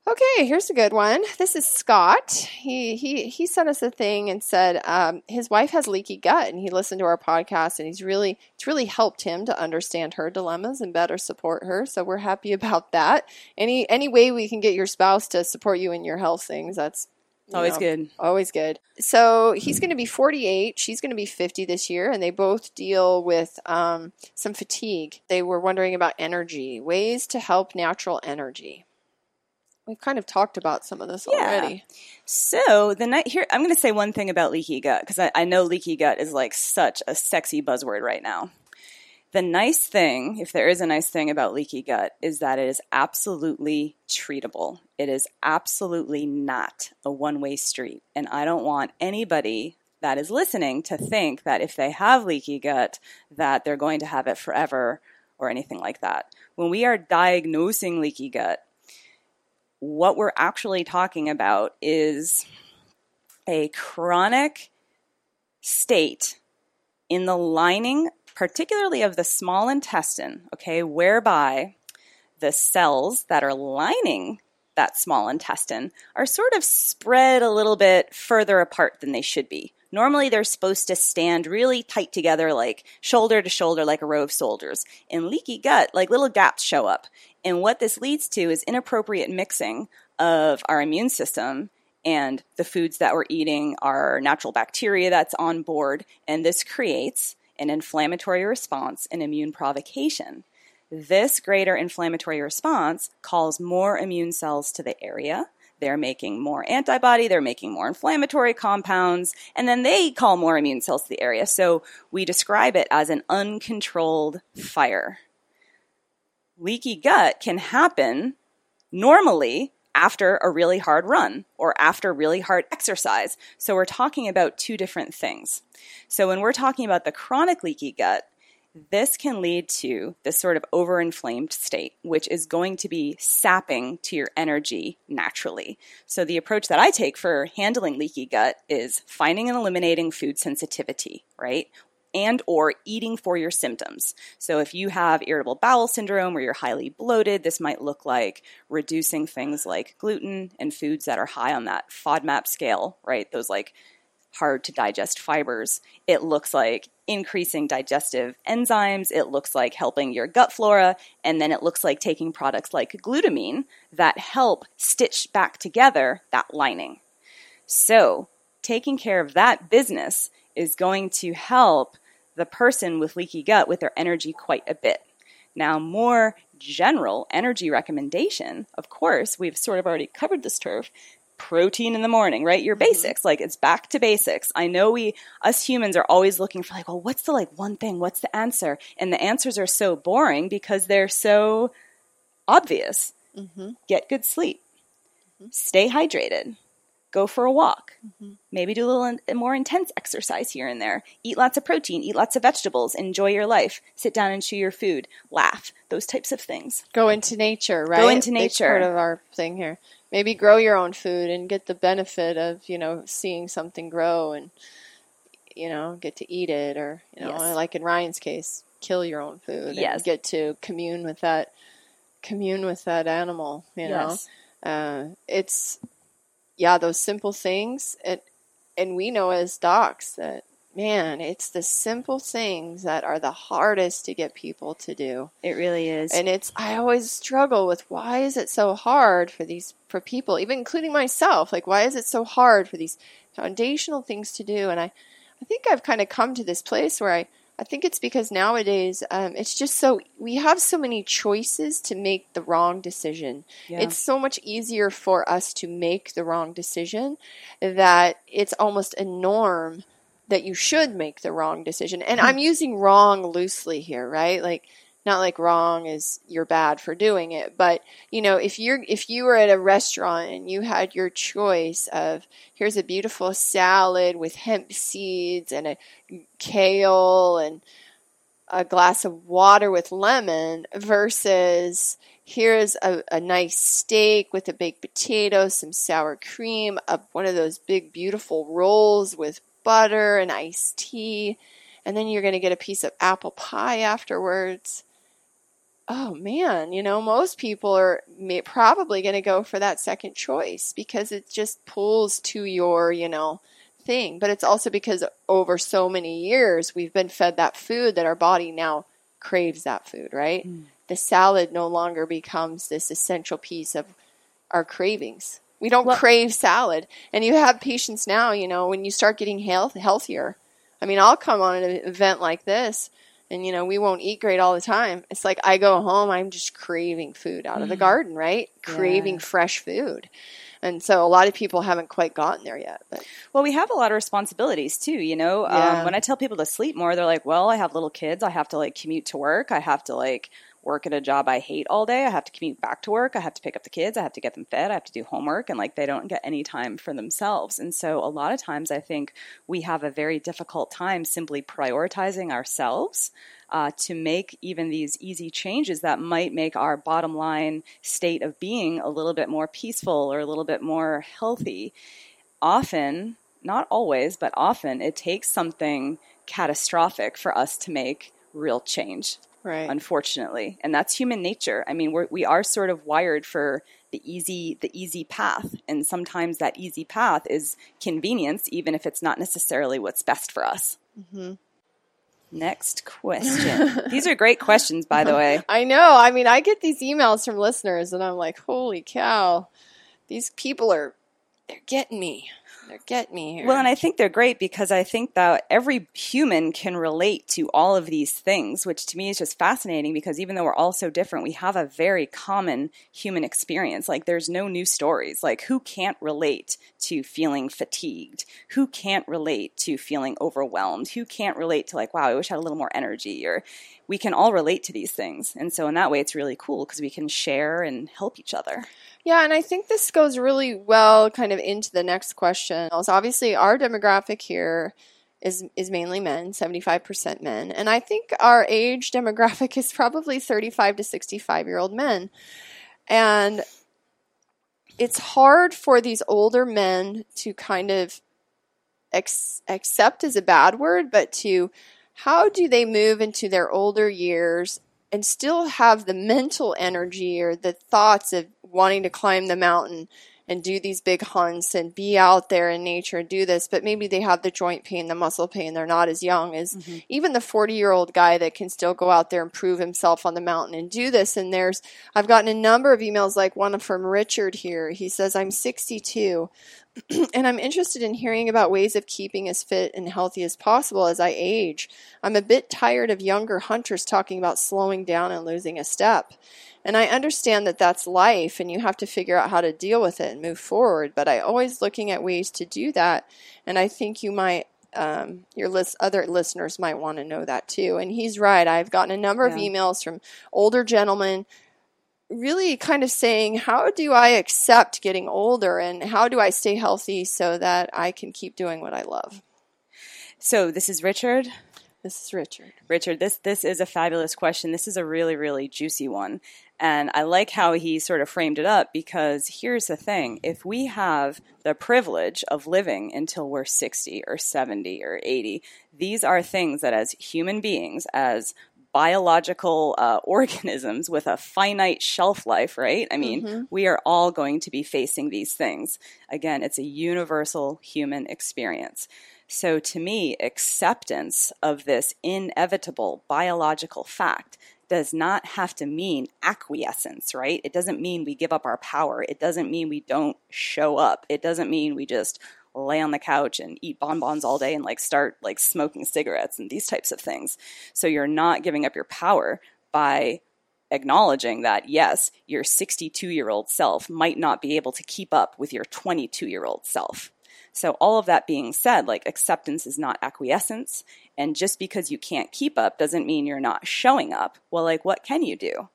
Okay, here's a good one. This is Scott. He he he sent us a thing and said um, his wife has leaky gut, and he listened to our podcast, and he's really it's really helped him to understand her dilemmas and better support her. So we're happy (laughs) about that. Any any way we can get your spouse to support you in your health things, that's always know, good. Always good. So he's going to be 48. She's going to be 50 this year, and they both deal with um, some fatigue. They were wondering about energy, ways to help natural energy. We've kind of talked about some of this yeah. already. So the night here, I'm going to say one thing about leaky gut because I, I know leaky gut is like such a sexy buzzword right now. The nice thing, if there is a nice thing about leaky gut, is that it is absolutely treatable. It is absolutely not a one way street. And I don't want anybody that is listening to think that if they have leaky gut, that they're going to have it forever or anything like that. When we are diagnosing leaky gut, what we're actually talking about is a chronic state in the lining, particularly of the small intestine, okay, whereby the cells that are lining that small intestine are sort of spread a little bit further apart than they should be. Normally, they're supposed to stand really tight together, like shoulder to shoulder, like a row of soldiers. In leaky gut, like little gaps show up. And what this leads to is inappropriate mixing of our immune system and the foods that we're eating, our natural bacteria that's on board. And this creates an inflammatory response and immune provocation. This greater inflammatory response calls more immune cells to the area they're making more antibody, they're making more inflammatory compounds, and then they call more immune cells to the area. So we describe it as an uncontrolled fire. Leaky gut can happen normally after a really hard run or after really hard exercise. So we're talking about two different things. So when we're talking about the chronic leaky gut, this can lead to this sort of overinflamed state, which is going to be sapping to your energy naturally. So, the approach that I take for handling leaky gut is finding and eliminating food sensitivity, right? and or eating for your symptoms. So if you have irritable bowel syndrome or you're highly bloated, this might look like reducing things like gluten and foods that are high on that FODMAP scale, right? Those like hard to digest fibers. It looks like increasing digestive enzymes. It looks like helping your gut flora. And then it looks like taking products like glutamine that help stitch back together that lining. So, taking care of that business is going to help the person with leaky gut with their energy quite a bit. Now, more general energy recommendation, of course, we've sort of already covered this turf, protein in the morning, right? Your mm-hmm. basics, like it's back to basics. I know we, us humans are always looking for like, well, what's the like one thing? What's the answer? And the answers are so boring because they're so obvious. Mm-hmm. Get good sleep. Mm-hmm. Stay hydrated. Go for a walk. Mm-hmm. Maybe do a little in, more intense exercise here and there. Eat lots of protein. Eat lots of vegetables. Enjoy your life. Sit down and chew your food. Laugh. Those types of things. Go into nature, right? Go into nature. That's part of our thing here maybe grow your own food and get the benefit of you know seeing something grow and you know get to eat it or you know yes. like in Ryan's case kill your own food yes. and get to commune with that commune with that animal you know yes. uh, it's yeah those simple things it and we know as docs that man, it's the simple things that are the hardest to get people to do. It really is. And it's I always struggle with why is it so hard for these for people, even including myself, like why is it so hard for these foundational things to do? And I I think I've kind of come to this place where I I think it's because nowadays um, it's just so we have so many choices to make the wrong decision. Yeah. It's so much easier for us to make the wrong decision that it's almost a norm that you should make the wrong decision. And hmm. I'm using wrong loosely here, right? Like not like wrong is you're bad for doing it, but you know, if you're if you were at a restaurant and you had your choice of here's a beautiful salad with hemp seeds and a kale and a glass of water with lemon versus here's a, a nice steak with a baked potato, some sour cream, a, one of those big beautiful rolls with butter and iced tea, and then you're going to get a piece of apple pie afterwards. Oh man, you know, most people are may, probably going to go for that second choice because it just pulls to your, you know, thing. But it's also because over so many years we've been fed that food that our body now craves that food, right? Mm. The salad no longer becomes this essential piece of our cravings. We don't well, crave salad. And you have patients now, you know, when you start getting health, healthier. I mean, I'll come on an event like this and, you know, we won't eat great all the time. It's like I go home, I'm just craving food out of the mm. garden, right? Yeah. Craving fresh food. And so a lot of people haven't quite gotten there yet. But. Well, we have a lot of responsibilities too, you know. Um, yeah. Um, when I tell people to sleep more, they're like, well, I have little kids. I have to like commute to work. I have to like work at a job I hate all day. I have to commute back to work. I have to pick up the kids. I have to get them fed. I have to do homework. And like they don't get any time for themselves. And so a lot of times I think we have a very difficult time simply prioritizing ourselves. Uh, to make even these easy changes that might make our bottom line state of being a little bit more peaceful or a little bit more healthy. Often, not always, but often, it takes something catastrophic for us to make real change right. unfortunately, and that's human nature. I mean, we're, we are sort of wired for the easy the easy path, and sometimes that easy path is convenience, even if it's not necessarily what's best for us. Mm-hmm. Next question. these are great questions, by the way. (laughs) I know. I mean, I get these emails from listeners, and I'm like, holy cow, these people are they're getting me. They're getting me here. Well, and I think they're great because I think that every human can relate to all of these things, which to me is just fascinating because even though we're all so different, we have a very common human experience. Like there's no new stories. Like who can't relate to feeling fatigued? Who can't relate to feeling overwhelmed? Who can't relate to like, wow, I wish I had a little more energy or we can all relate to these things. And so in that way it's really cool because we can share and help each other. Yeah, and I think this goes really well kind of into the next question. Obviously our demographic here is is mainly men, 75% men. And I think our age demographic (laughs) is probably 35 to 65 year old men. And it's hard for these older men to kind of ex- accept is a bad word, but to how do they move into their older years and still have the mental energy or the thoughts of wanting to climb the mountain and do these big hunts and be out there in nature and do this, but maybe they have the joint pain, the muscle pain. They're not as young as mm-hmm. even the 40 year old guy that can still go out there and prove himself on the mountain and do this. And there's, I've gotten a number of emails like one from Richard here. He says, I'm 62 (clears throat) and I'm interested in hearing about ways of keeping as fit and healthy as possible as I age. I'm a bit tired of younger hunters talking about slowing down and losing a step. And I understand that that's life and you have to figure out how to deal with it and move forward. But I always looking at ways to do that. And I think you might, um, your list, other listeners might want to know that too. And he's right. I've gotten a number yeah. of emails from older gentlemen really kind of saying, how do I accept getting older and how do I stay healthy so that I can keep doing what I love? So this is Richard. This is Richard. Richard, this this is a fabulous question. This is a really really juicy one. And I like how he sort of framed it up because here's the thing. If we have the privilege of living until we're 60 or 70 or 80, these are things that as human beings, as biological uh, (laughs) organisms with a finite shelf life, right? I mean, Mhm. we are all going to be facing these things. Again, it's a universal human experience. So, to me, acceptance of this inevitable biological fact does not have to mean acquiescence, right? It doesn't mean we give up our power. It doesn't mean we don't show up. It doesn't mean we just lay on the couch and eat bonbons all day and like start like smoking cigarettes and these types of things. So you're not giving up your power by acknowledging that yes, your 62 year old self might not be able to keep up with your 22 year old self. So, all of that being said, like acceptance is not acquiescence. And just because you can't keep up doesn't mean you're not showing up. Well, like, what can you do?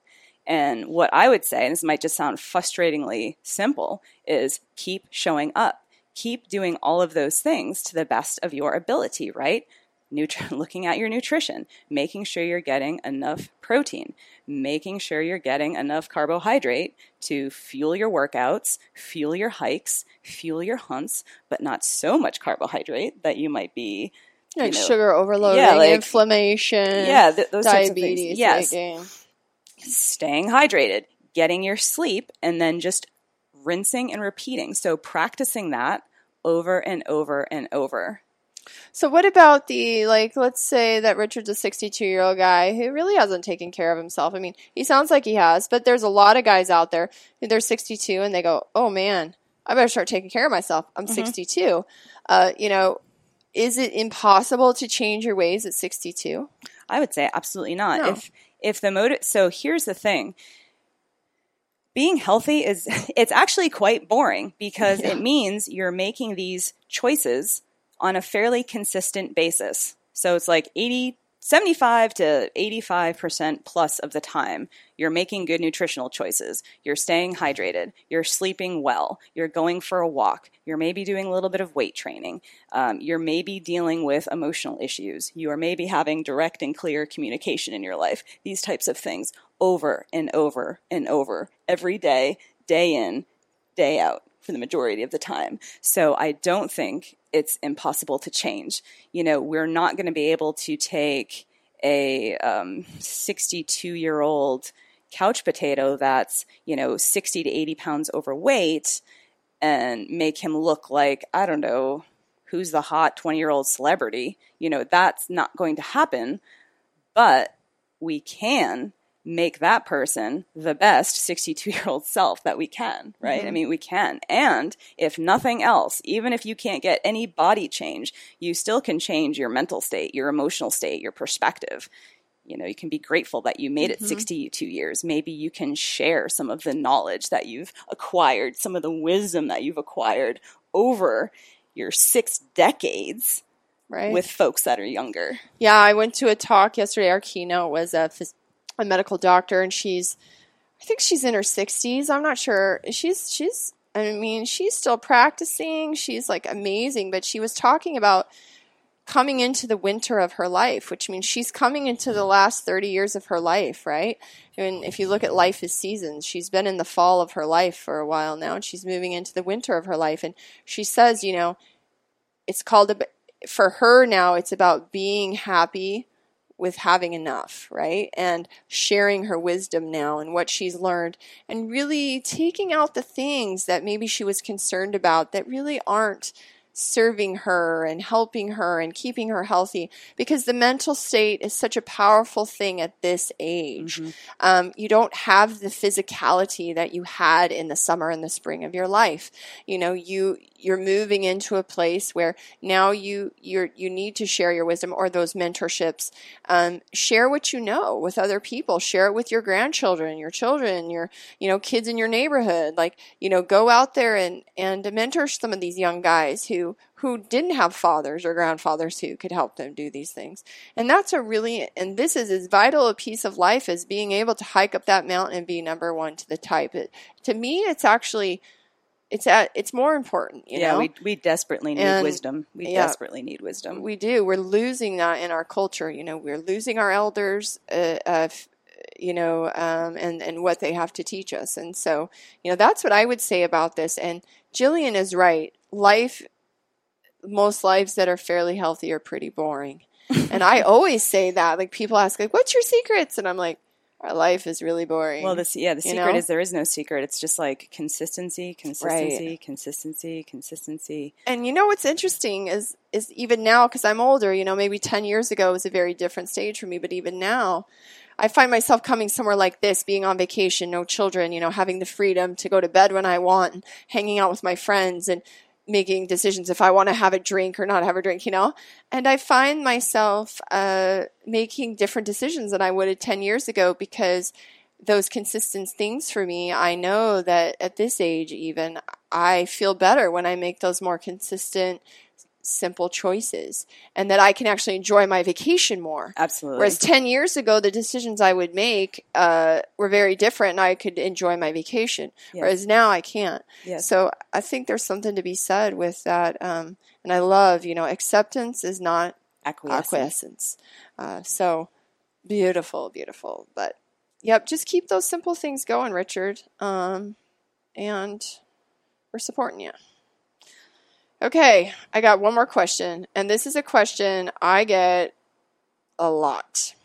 And what I would say, and this might just sound frustratingly simple, is keep showing up. Keep doing all of those things to the best of your ability, right? Nutri- (laughs) looking at your nutrition, making sure you're getting enough protein, making sure you're getting enough carbohydrate to fuel your workouts, fuel your hikes, fuel your hunts, but not so much carbohydrate that you might be Like you know, sugar overloading, yeah, like- inflammation, yeah, th- those diabetes. Yes, making. staying hydrated, getting your sleep, and then just rinsing and repeating. So practicing that over and over and over. So what about the like let's say that Richard's a 62-year-old guy who really hasn't taken care of himself. I mean, he sounds like he has, but there's a lot of guys out there who they're 62 and they go, "Oh man, I better start taking care of myself. I'm 62." Uh, you know, is it impossible to change your ways at 62? I would say absolutely not. No. If if the motive so here's the thing. Being healthy is (laughs) it's actually quite boring because Yeah. it means you're making these choices on a fairly consistent basis. So it's like 80 75 to 85% plus of the time, you're making good nutritional choices. You're staying hydrated. You're sleeping well. You're going for a walk. You're maybe doing a little bit of weight training. Um, you're maybe dealing with emotional issues. You are maybe having direct and clear communication in your life. These types of things over and over and over every day, day in, day out for the majority of the time. So I don't think it's impossible to change. You know, we're not going to be able to take a um, 62 year old couch potato that's, you know, 60 to 80 pounds overweight and make him look like, I don't know, who's the hot 20 year old celebrity. You know, that's not going to happen. But we can make that person the best 62 year old self that we can, right? I mm-hmm. mean, we can. And if nothing else, even if you can't get any body change, you still can change your mental state, your emotional state, your perspective. You know, you can be grateful that you made it mm-hmm. 62 years. Maybe you can share some of the knowledge that you've acquired, some of the wisdom that you've acquired over your six decades Right? with folks that are younger. Yeah, I went to a talk yesterday. Our keynote was a, phys- a medical doctor, and she's, I think she's in her sixties. I'm not sure. She's she's. I mean, she's still practicing. She's like amazing, but she was talking about coming into the winter of her life, which means she's coming into the last 30 years of her life, right? And if you look at life as seasons, she's been in the fall of her life for a while now, and she's moving into the winter of her life. And she says, you know, it's called for her now, it's about being happy with having enough, right? And sharing her wisdom now and what she's learned and really taking out the things that maybe she was concerned about that really aren't serving her and helping her and keeping her healthy because the mental state is such a powerful thing at this age. Um, you don't have the physicality that you had in the summer and the spring of your life. You know, you you're moving into a place where now you you you need to share your wisdom or those mentorships. Um, share what you know with other people. Share it with your grandchildren, your children, your you know kids in your neighborhood. Like you know, go out there and and mentor some of these young guys who who didn't have fathers or grandfathers who could help them do these things. And that's a really and this is as vital a piece of life as being able to hike up that mountain and be number one to the type. It, to me, it's actually it's at, it's more important. You yeah, know, we we desperately need And- wisdom. We yeah. desperately need wisdom. we do. We're losing that in our culture. You know, we're losing our elders. Uh, uh, f- you know, um, and and what they have to teach us. And so, you know, that's what I would say about this. And Jillian is right. Life, most lives that are fairly healthy are pretty boring. (laughs) and I always say that. Like people ask, like, "What's your secrets?" And I'm like, "Our life is really boring." Well, this yeah, the You secret know? is there is no secret. It's just like consistency, consistency, consistency, consistency. And you know what's interesting is is even now because I'm older, you know, maybe 10 years ago was a very different stage for me, but even now I find myself coming somewhere like this, being on vacation, no children, you know, having the freedom to go to bed when I want and hanging out with my friends and making decisions if I want to have a drink or not have a drink, you know? And I find myself uh, making different decisions than I would have 10 years ago because those consistent things for me, I know that at this age, even, I feel better when I make those more consistent, simple choices and that I can actually enjoy my vacation more. Absolutely. Whereas 10 years ago, the decisions I would make uh, were very different and I could enjoy my vacation. Yes. Whereas now I can't. Yes. So I think there's something to be said with that. Um, and I love, you know, acceptance is not Acquiescence. acquiescence. Uh, so beautiful, beautiful. But yep, just keep those simple things going, Richard. Um, and we're supporting you. Okay, I got one more question, and this is a question I get a lot.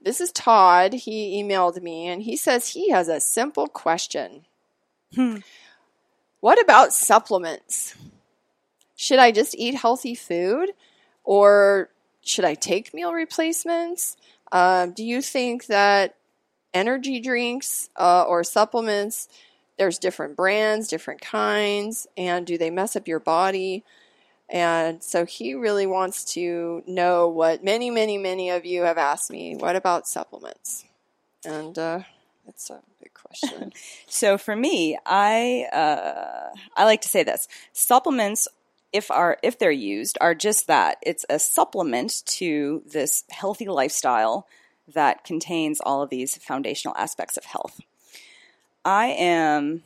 This is Todd. He emailed me and he says he has a simple question. Hmm. What about supplements? Should I just eat healthy food or should I take meal replacements? Um, do you think that energy drinks uh, or supplements, there's different brands, different kinds, and do they mess up your body? And so he really wants to know what many, many, many of you have asked me. What about supplements? And uh, it's a big question. (laughs) So for me, I uh, I like to say this: supplements, if are if they're used, are just that. It's a supplement to this healthy lifestyle that contains all of these foundational aspects of health. I am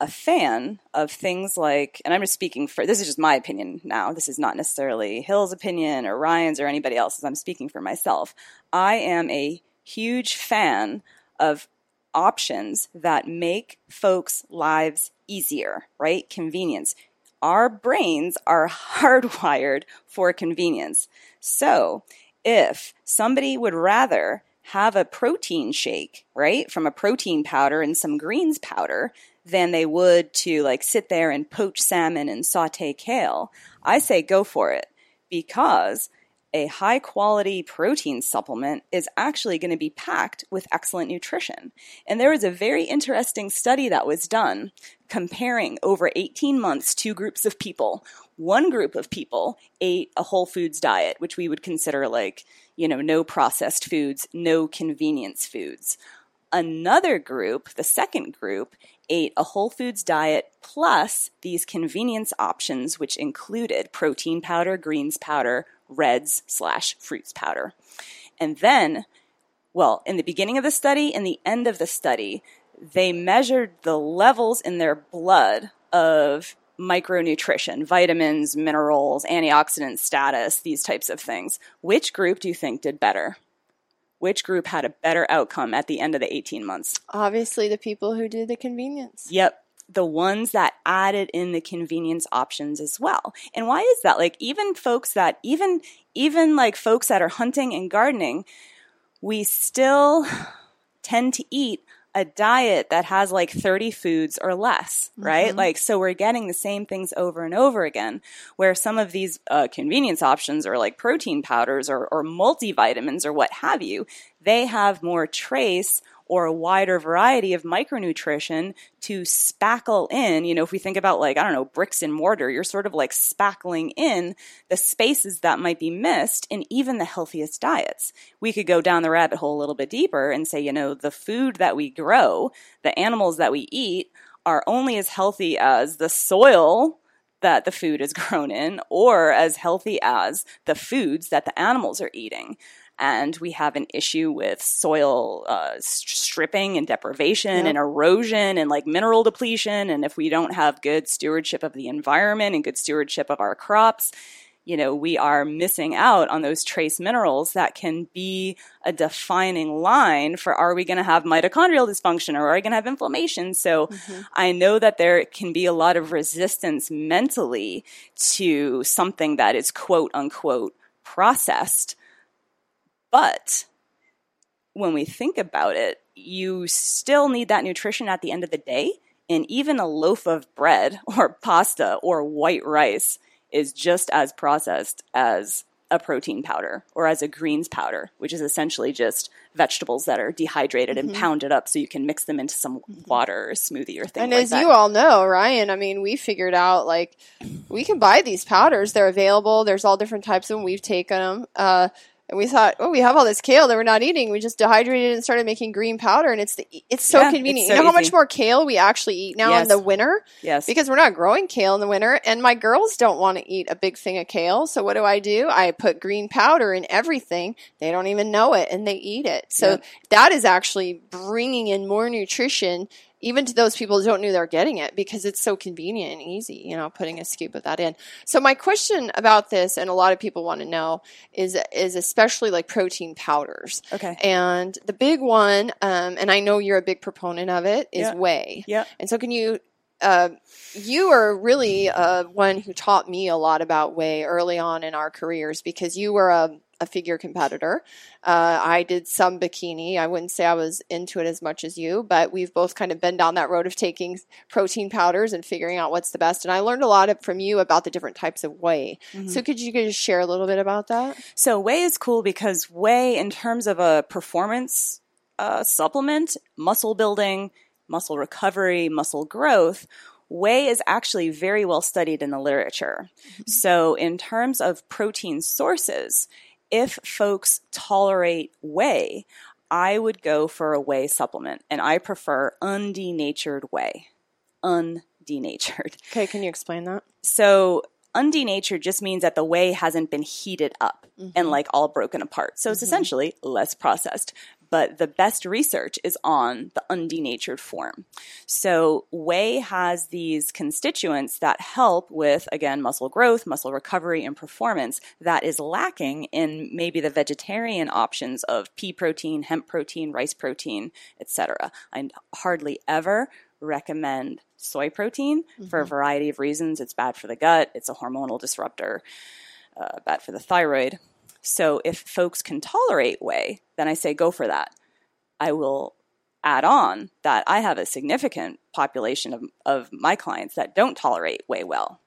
a fan of things like, and I'm just speaking for this is just my opinion now. This is not necessarily Hill's opinion or Ryan's or anybody else's. I'm speaking for myself. I am a huge fan of options that make folks' lives easier, right? Convenience. Our brains are (laughs) hardwired for convenience. So, if somebody would rather have a protein shake, right, from a protein powder and some greens powder than they would to like sit there and poach salmon and saute kale, I say go for it because a high quality protein supplement is actually going to be packed with excellent nutrition. And there was a very interesting study that was done comparing over 18 months two groups of people. One group of people ate a whole foods diet, which we would consider like, you know, no processed foods, no convenience foods. Another group, the second group, ate a whole foods diet plus these convenience options, which included protein powder, greens powder, reds slash fruits powder. And then, well, in the beginning of the study and the end of the study, they measured the levels in their blood of micronutrition, vitamins, minerals, antioxidant status, these types of things. Which group do you think did better? Which group had a better outcome at the end of the 18 months? Obviously, the people who did the convenience. Yep. The ones that added in the convenience options as well. And why is that? Like even folks that even even like folks that are hunting and gardening, we still tend to eat a diet that has like 30 foods or less, right? Like, so we're getting the same things over and over again. Where some of these uh, convenience options are like protein powders or, or multivitamins or what have you, they have more trace or a wider variety of micronutrition to spackle in. You know, if we think about like, I don't know, bricks and mortar, you're sort of like spackling in the spaces that might be missed in even the healthiest diets. We could go down the rabbit hole a little bit deeper and say, you know, the food that we grow, the animals that we eat are only as healthy as the soil that the food is (laughs) grown in or as healthy as the foods that the animals are eating and we have an issue with soil uh, stripping and deprivation Yep. and erosion and like mineral depletion. And if we don't have good stewardship of the environment and good stewardship of our crops, you know, we are missing out on those trace minerals that can be a defining line for are we going to have mitochondrial dysfunction or are we going to have inflammation? So I know that there can be a lot of resistance mentally to something that is quote unquote processed. But when we think about it, you still need that nutrition at the end of the day. And even a loaf of bread (laughs) or pasta or white rice is just as processed as a protein powder or as a greens powder, which is essentially just vegetables that are dehydrated mm-hmm. and pounded up so you can mix them into some mm-hmm. water or smoothie or thing and like as you all know, Ryan, I mean, we figured out like we can buy these powders. They're available. There's all different types of them. We've taken them. Uh, and we thought, oh, we have all this kale that we're not eating. We just dehydrated and started making green powder, and it's the, it's so yeah, convenient. It's so you know how much more kale we actually eat now yes. in the winter? Yes, because we're not growing kale in the winter, and my girls don't want to eat a big thing of kale. So what do I do? I put green powder in everything. They don't even know it, and they eat it. So yep. that is actually bringing in more nutrition even to those people who don't know they're getting it because it's so convenient and easy, you know, putting a scoop of that in. So my question about this, and a lot of people want to know, is is especially like protein powders. Okay. And the big one, um, and I know you're a big proponent of it, is yeah. whey. Yeah. And so can you uh, you are really uh, one who taught me a lot about whey early on in our careers because you were a a figure competitor. Uh, I did some bikini. I wouldn't say I was into it as much as you, but we've both kind of been down that road of taking protein powders and figuring out what's the best. And I learned a lot from you about the different types of whey. Mm-hmm. So could you just share a little bit about that? So whey is cool because whey, in terms of a performance uh, supplement, muscle building, muscle recovery, muscle growth, whey is actually very well studied in the literature. Mm-hmm. So, in terms of protein sources, if folks tolerate whey, I would go for a whey supplement, and I prefer undenatured whey. Undenatured. Okay, can you explain that? So, undenatured just means that the whey hasn't been heated up mm-hmm. and like all broken apart. So, it's mm-hmm. essentially less processed but the best research is on the undenatured form. So whey has these constituents that help with, again, muscle growth, muscle recovery, and performance that is lacking in maybe the vegetarian options of pea protein, hemp protein, rice protein, etc. I hardly ever recommend soy protein mm-hmm. for a mm-hmm. variety of reasons. It's bad for the gut, it's a hormonal disruptor, uh, bad for the thyroid. So if folks can tolerate whey, then I say go for that. I will add on that I have a significant population of, of my clients that don't tolerate whey well.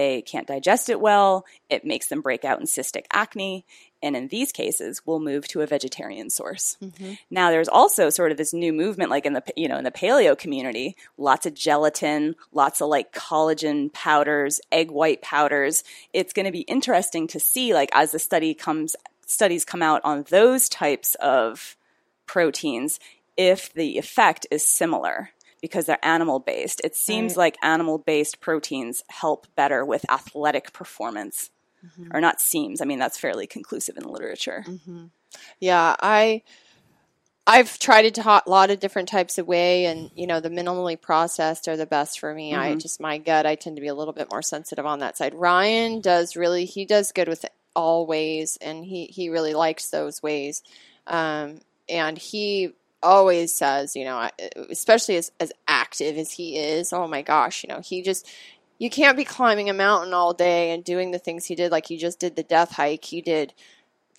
They can't digest it well, it makes them break out in cystic acne, and in these cases we'll move to a vegetarian source. Mm-hmm. now there's also sort of this new movement like in the you know in the paleo community lots of gelatin lots of like collagen powders egg white powders. It's going to be interesting to see like as the study comes studies come out on those types of proteins if the effect is similar because they're animal based it seems right. like animal based proteins help better with athletic performance mm-hmm. or not seems. I mean, that's fairly conclusive in the literature. Mm-hmm. Yeah, I I've tried a lot of different types of whey, and you know the minimally processed are the best for me. Mm-hmm. I just my gut, I tend to be a little bit more sensitive on that side. Ryan does really, he does good with all ways, and he he really likes those ways. um, and he always says, you know, especially as as active as he is, oh my gosh, you know, he just you can't be climbing a mountain all day and doing the things he did. Like he just did the death hike. He did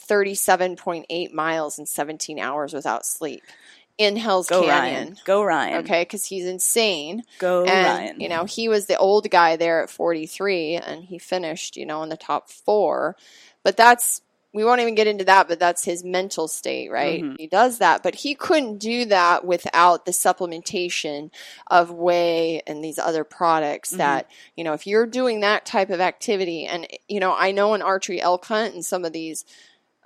37.8 miles in 17 hours without sleep in Hell's Go Canyon. Ryan. Go Ryan. Okay, because he's insane. Go and, Ryan. You know, he was the old guy there at 43 and he finished, you know, in the top four. But that's we won't even get into that, but that's his mental state, right? Mm-hmm. He does that, but he couldn't do that without the supplementation of whey and these other products mm-hmm. that, you know, if you're doing that type of activity, and, you know, I know an archery elk hunt and some of these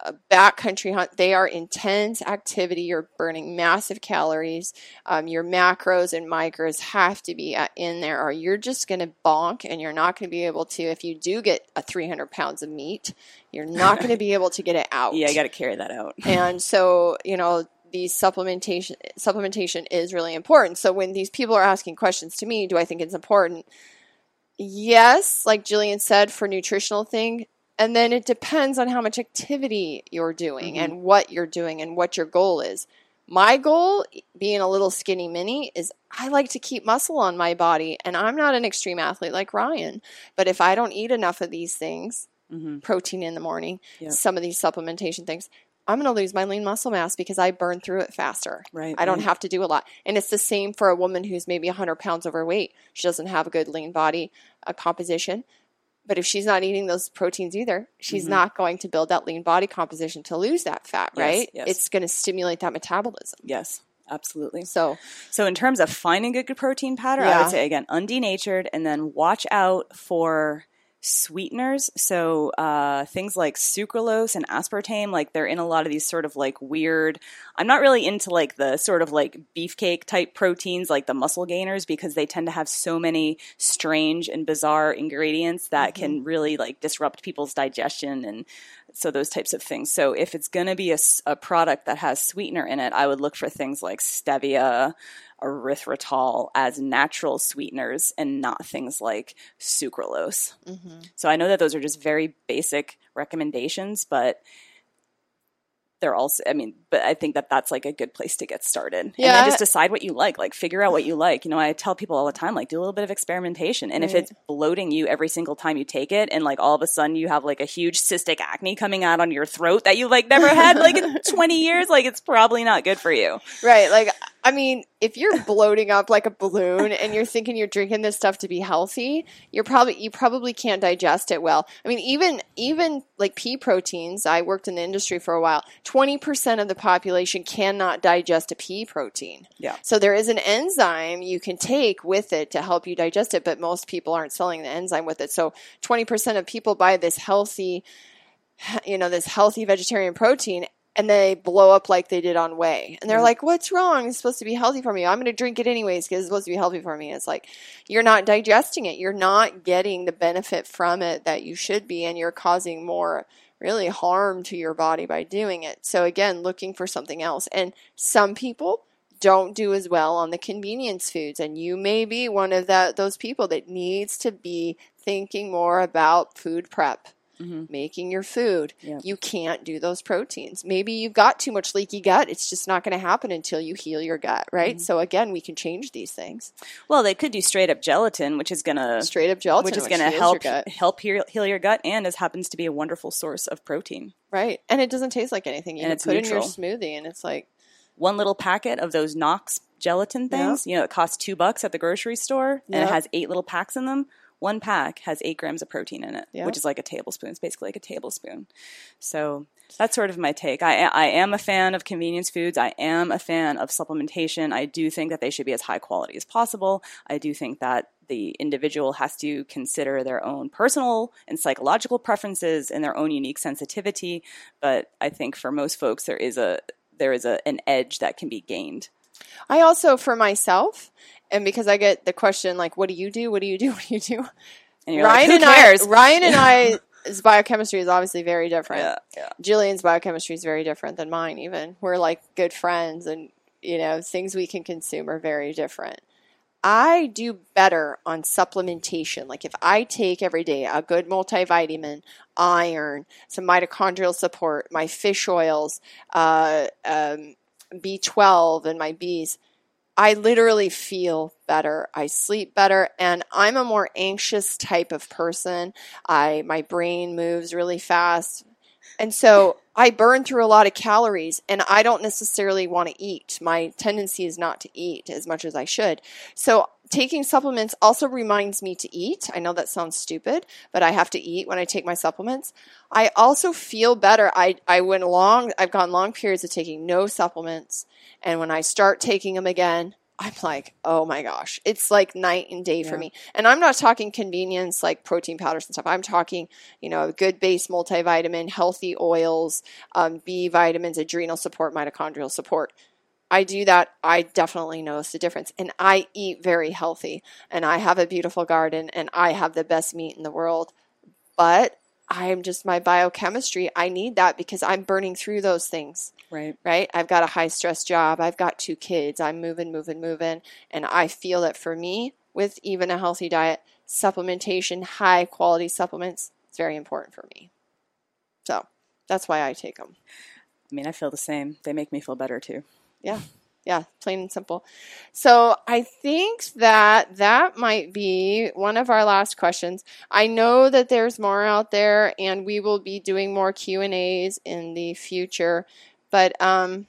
a backcountry hunt, they are intense activity. You're burning massive calories. Um, your macros and micros have to be in there, or you're just going to bonk and you're not going to be able to. If you do get a 300 pounds of meat, you're not (laughs) going to be able to get it out. Yeah, I got to carry that out. (laughs) and so, you know, these supplementation supplementation is really important. So when these people are asking questions to me, do I think it's important? Yes, like Jillian said, for nutritional thing, and then it depends on how much activity you're doing mm-hmm. and what you're doing and what your goal is. My goal, being a little skinny mini, is I like to keep muscle on my body. And I'm not an extreme athlete like Ryan. But if I don't eat enough of these things, protein in the morning, Yep. some of these supplementation things, I'm going to lose my lean muscle mass because I burn through it faster. Right, I don't right. have to do a lot. And it's the same for a woman who's maybe 100 pounds overweight. She doesn't have a good lean body a composition. But if she's not eating those proteins either, she's not going to build that lean body composition to lose that fat, Mm-hmm. Yes, right? yes. It's going to stimulate that metabolism. Yes, absolutely. So, So, in terms of finding a good protein powder, I would say again, undenatured, and then watch out for sweeteners. So, uh, things like sucralose and aspartame, like they're in a lot of these sort of like weird. I'm not really into like the sort of like beefcake type proteins, like the muscle gainers, because they tend to have so many strange and bizarre ingredients that can really like disrupt people's digestion and so those types of things. So if it's going to be a product that has sweetener in it, I would look for things like stevia, erythritol as natural sweeteners and not things like sucralose. Mm-hmm. So I know that those are just very basic recommendations, but they're also i mean but i think that that's like a good place to get started. And then just decide what you like like figure out what you like. You know i tell people all the time like do a little bit of experimentation. And if it's bloating you every single time you take it and like all of a sudden you have like a huge cystic acne coming out on your throat that you like never had like in (laughs) 20 years like it's probably not good for you. Right. Like, I mean, if you're bloating up like a balloon and you're thinking you're drinking this stuff to be healthy, you're probably, you probably can't digest it well. I mean, even, even like pea proteins, I worked in the industry for a while, 20% of the population cannot digest a pea protein. Yeah. So there is an enzyme you can take with it to help you digest it, but most people aren't selling the enzyme with it. So 20% of people buy this healthy, you know, this healthy vegetarian protein and they blow up like they did on whey. And they're mm-hmm. like, what's wrong? It's supposed to be healthy for me. I'm going to drink it anyways because it's supposed to be healthy for me. It's like, you're not digesting it. You're not getting the benefit from it that you should be. And you're causing more really harm to your body by doing it. So again, looking for something else. And some people don't do as well on the convenience foods. And you may be one of that, those people that needs to be thinking more about food prep Mm-hmm. making your food. You can't do those proteins. Maybe you've got too much leaky gut. It's just not going to happen until you heal your gut, right? Mm-hmm. So again, we can change these things. well they could do straight up gelatin which is gonna Straight up gelatin, which is going to help help heal, heal your gut and as happens to be a wonderful source of protein right? And it doesn't taste like anything. You And can it's put it in your smoothie, and it's like, one little packet of those Knox gelatin things, you know, it costs two bucks at the grocery store and it has eight little packs in them. One pack has eight grams of protein in it, Yeah. which is like a tablespoon. It's basically like a tablespoon. So that's sort of my take. I, I am a fan of convenience foods. I am a fan of supplementation. I do think that they should be as high quality as possible. I do think that the individual has to consider their own personal and psychological preferences and their own unique sensitivity. But I think for most folks, there is a there is a, an edge that can be gained. I also, for myself, and because I get the question, like, what do you do? What do you do? (laughs) What do you do? And you're Ryan like, and cares? I, Ryan and (laughs) I's biochemistry is obviously very different. yeah, yeah. Jillian's biochemistry is very different than mine, even. We're like good friends, and, you know, things we can consume are very different. I do better on supplementation. Like if I take every day a good multivitamin, iron, some mitochondrial support, my fish oils, uh, um, B12, and my Bs, I literally feel better. I sleep better and I'm a more anxious type of person. I my brain moves really fast. And so I burn through a lot of calories and I don't necessarily want to eat. My tendency is not to eat as much as I should. So taking supplements also reminds me to eat. I know that sounds stupid, but I have to eat when I take my supplements. I also feel better. I, I went long, I've gone long periods of taking no supplements. And when I start taking them again, I'm like, oh my gosh, it's like night and day for me. And I'm not talking convenience like protein powders and stuff. I'm talking, you know, a good base multivitamin, healthy oils, um, B vitamins, adrenal support, mitochondrial support. I do that. I definitely notice the difference. And I eat very healthy and I have a beautiful garden and I have the best meat in the world. But I'm just my biochemistry. I need that because I'm burning through those things Right. right? I've got a high stress job. I've got two kids. I'm moving, moving, moving. And I feel that for me, with even a healthy diet, supplementation, high quality supplements, it's very important for me. So that's why I take them. I mean, I feel the same. They make me feel better too. Yeah. Yeah, plain and simple. So I think that that might be one of our last questions. I know that there's more out there, and we will be doing more Q and A's in the future. But um,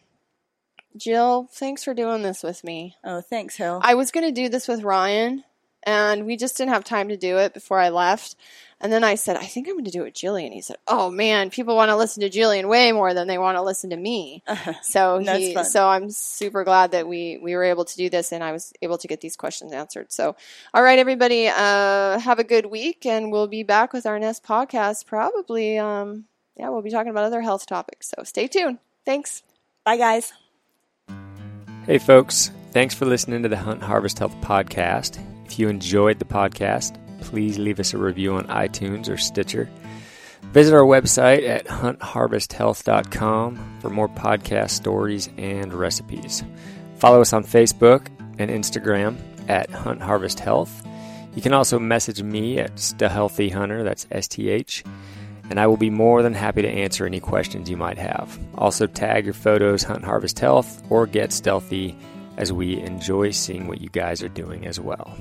Jill, thanks for doing this with me. Oh, thanks, Hill. I was going to do this with Ryan, and we just didn't have time to do it before I left. And then I said, I think I'm going to do it with Jillian. He said, Oh man, people want to listen to Jillian way more than they want to listen to me. So he, fun. so I'm super glad that we we were able to do this and I was able to get these questions answered. So, all right, everybody, uh, have a good week, and we'll be back with our next podcast. Probably, um, yeah, we'll be talking about other health topics. So stay tuned. Thanks. Bye, guys. Hey, folks. Thanks for listening to the Hunt Harvest Health podcast. If you enjoyed the podcast, please leave us a review on iTunes or Stitcher. Visit our website at huntharvesthealth.com for more podcast stories and recipes. Follow us on Facebook and Instagram at Hunt Harvest Health. You can also message me at Healthy Hunter, that's S T H, and I will be more than happy to answer any questions you might have. Also, tag your photos Hunt Harvest Health or Get Stealthy as we enjoy seeing what you guys are doing as well.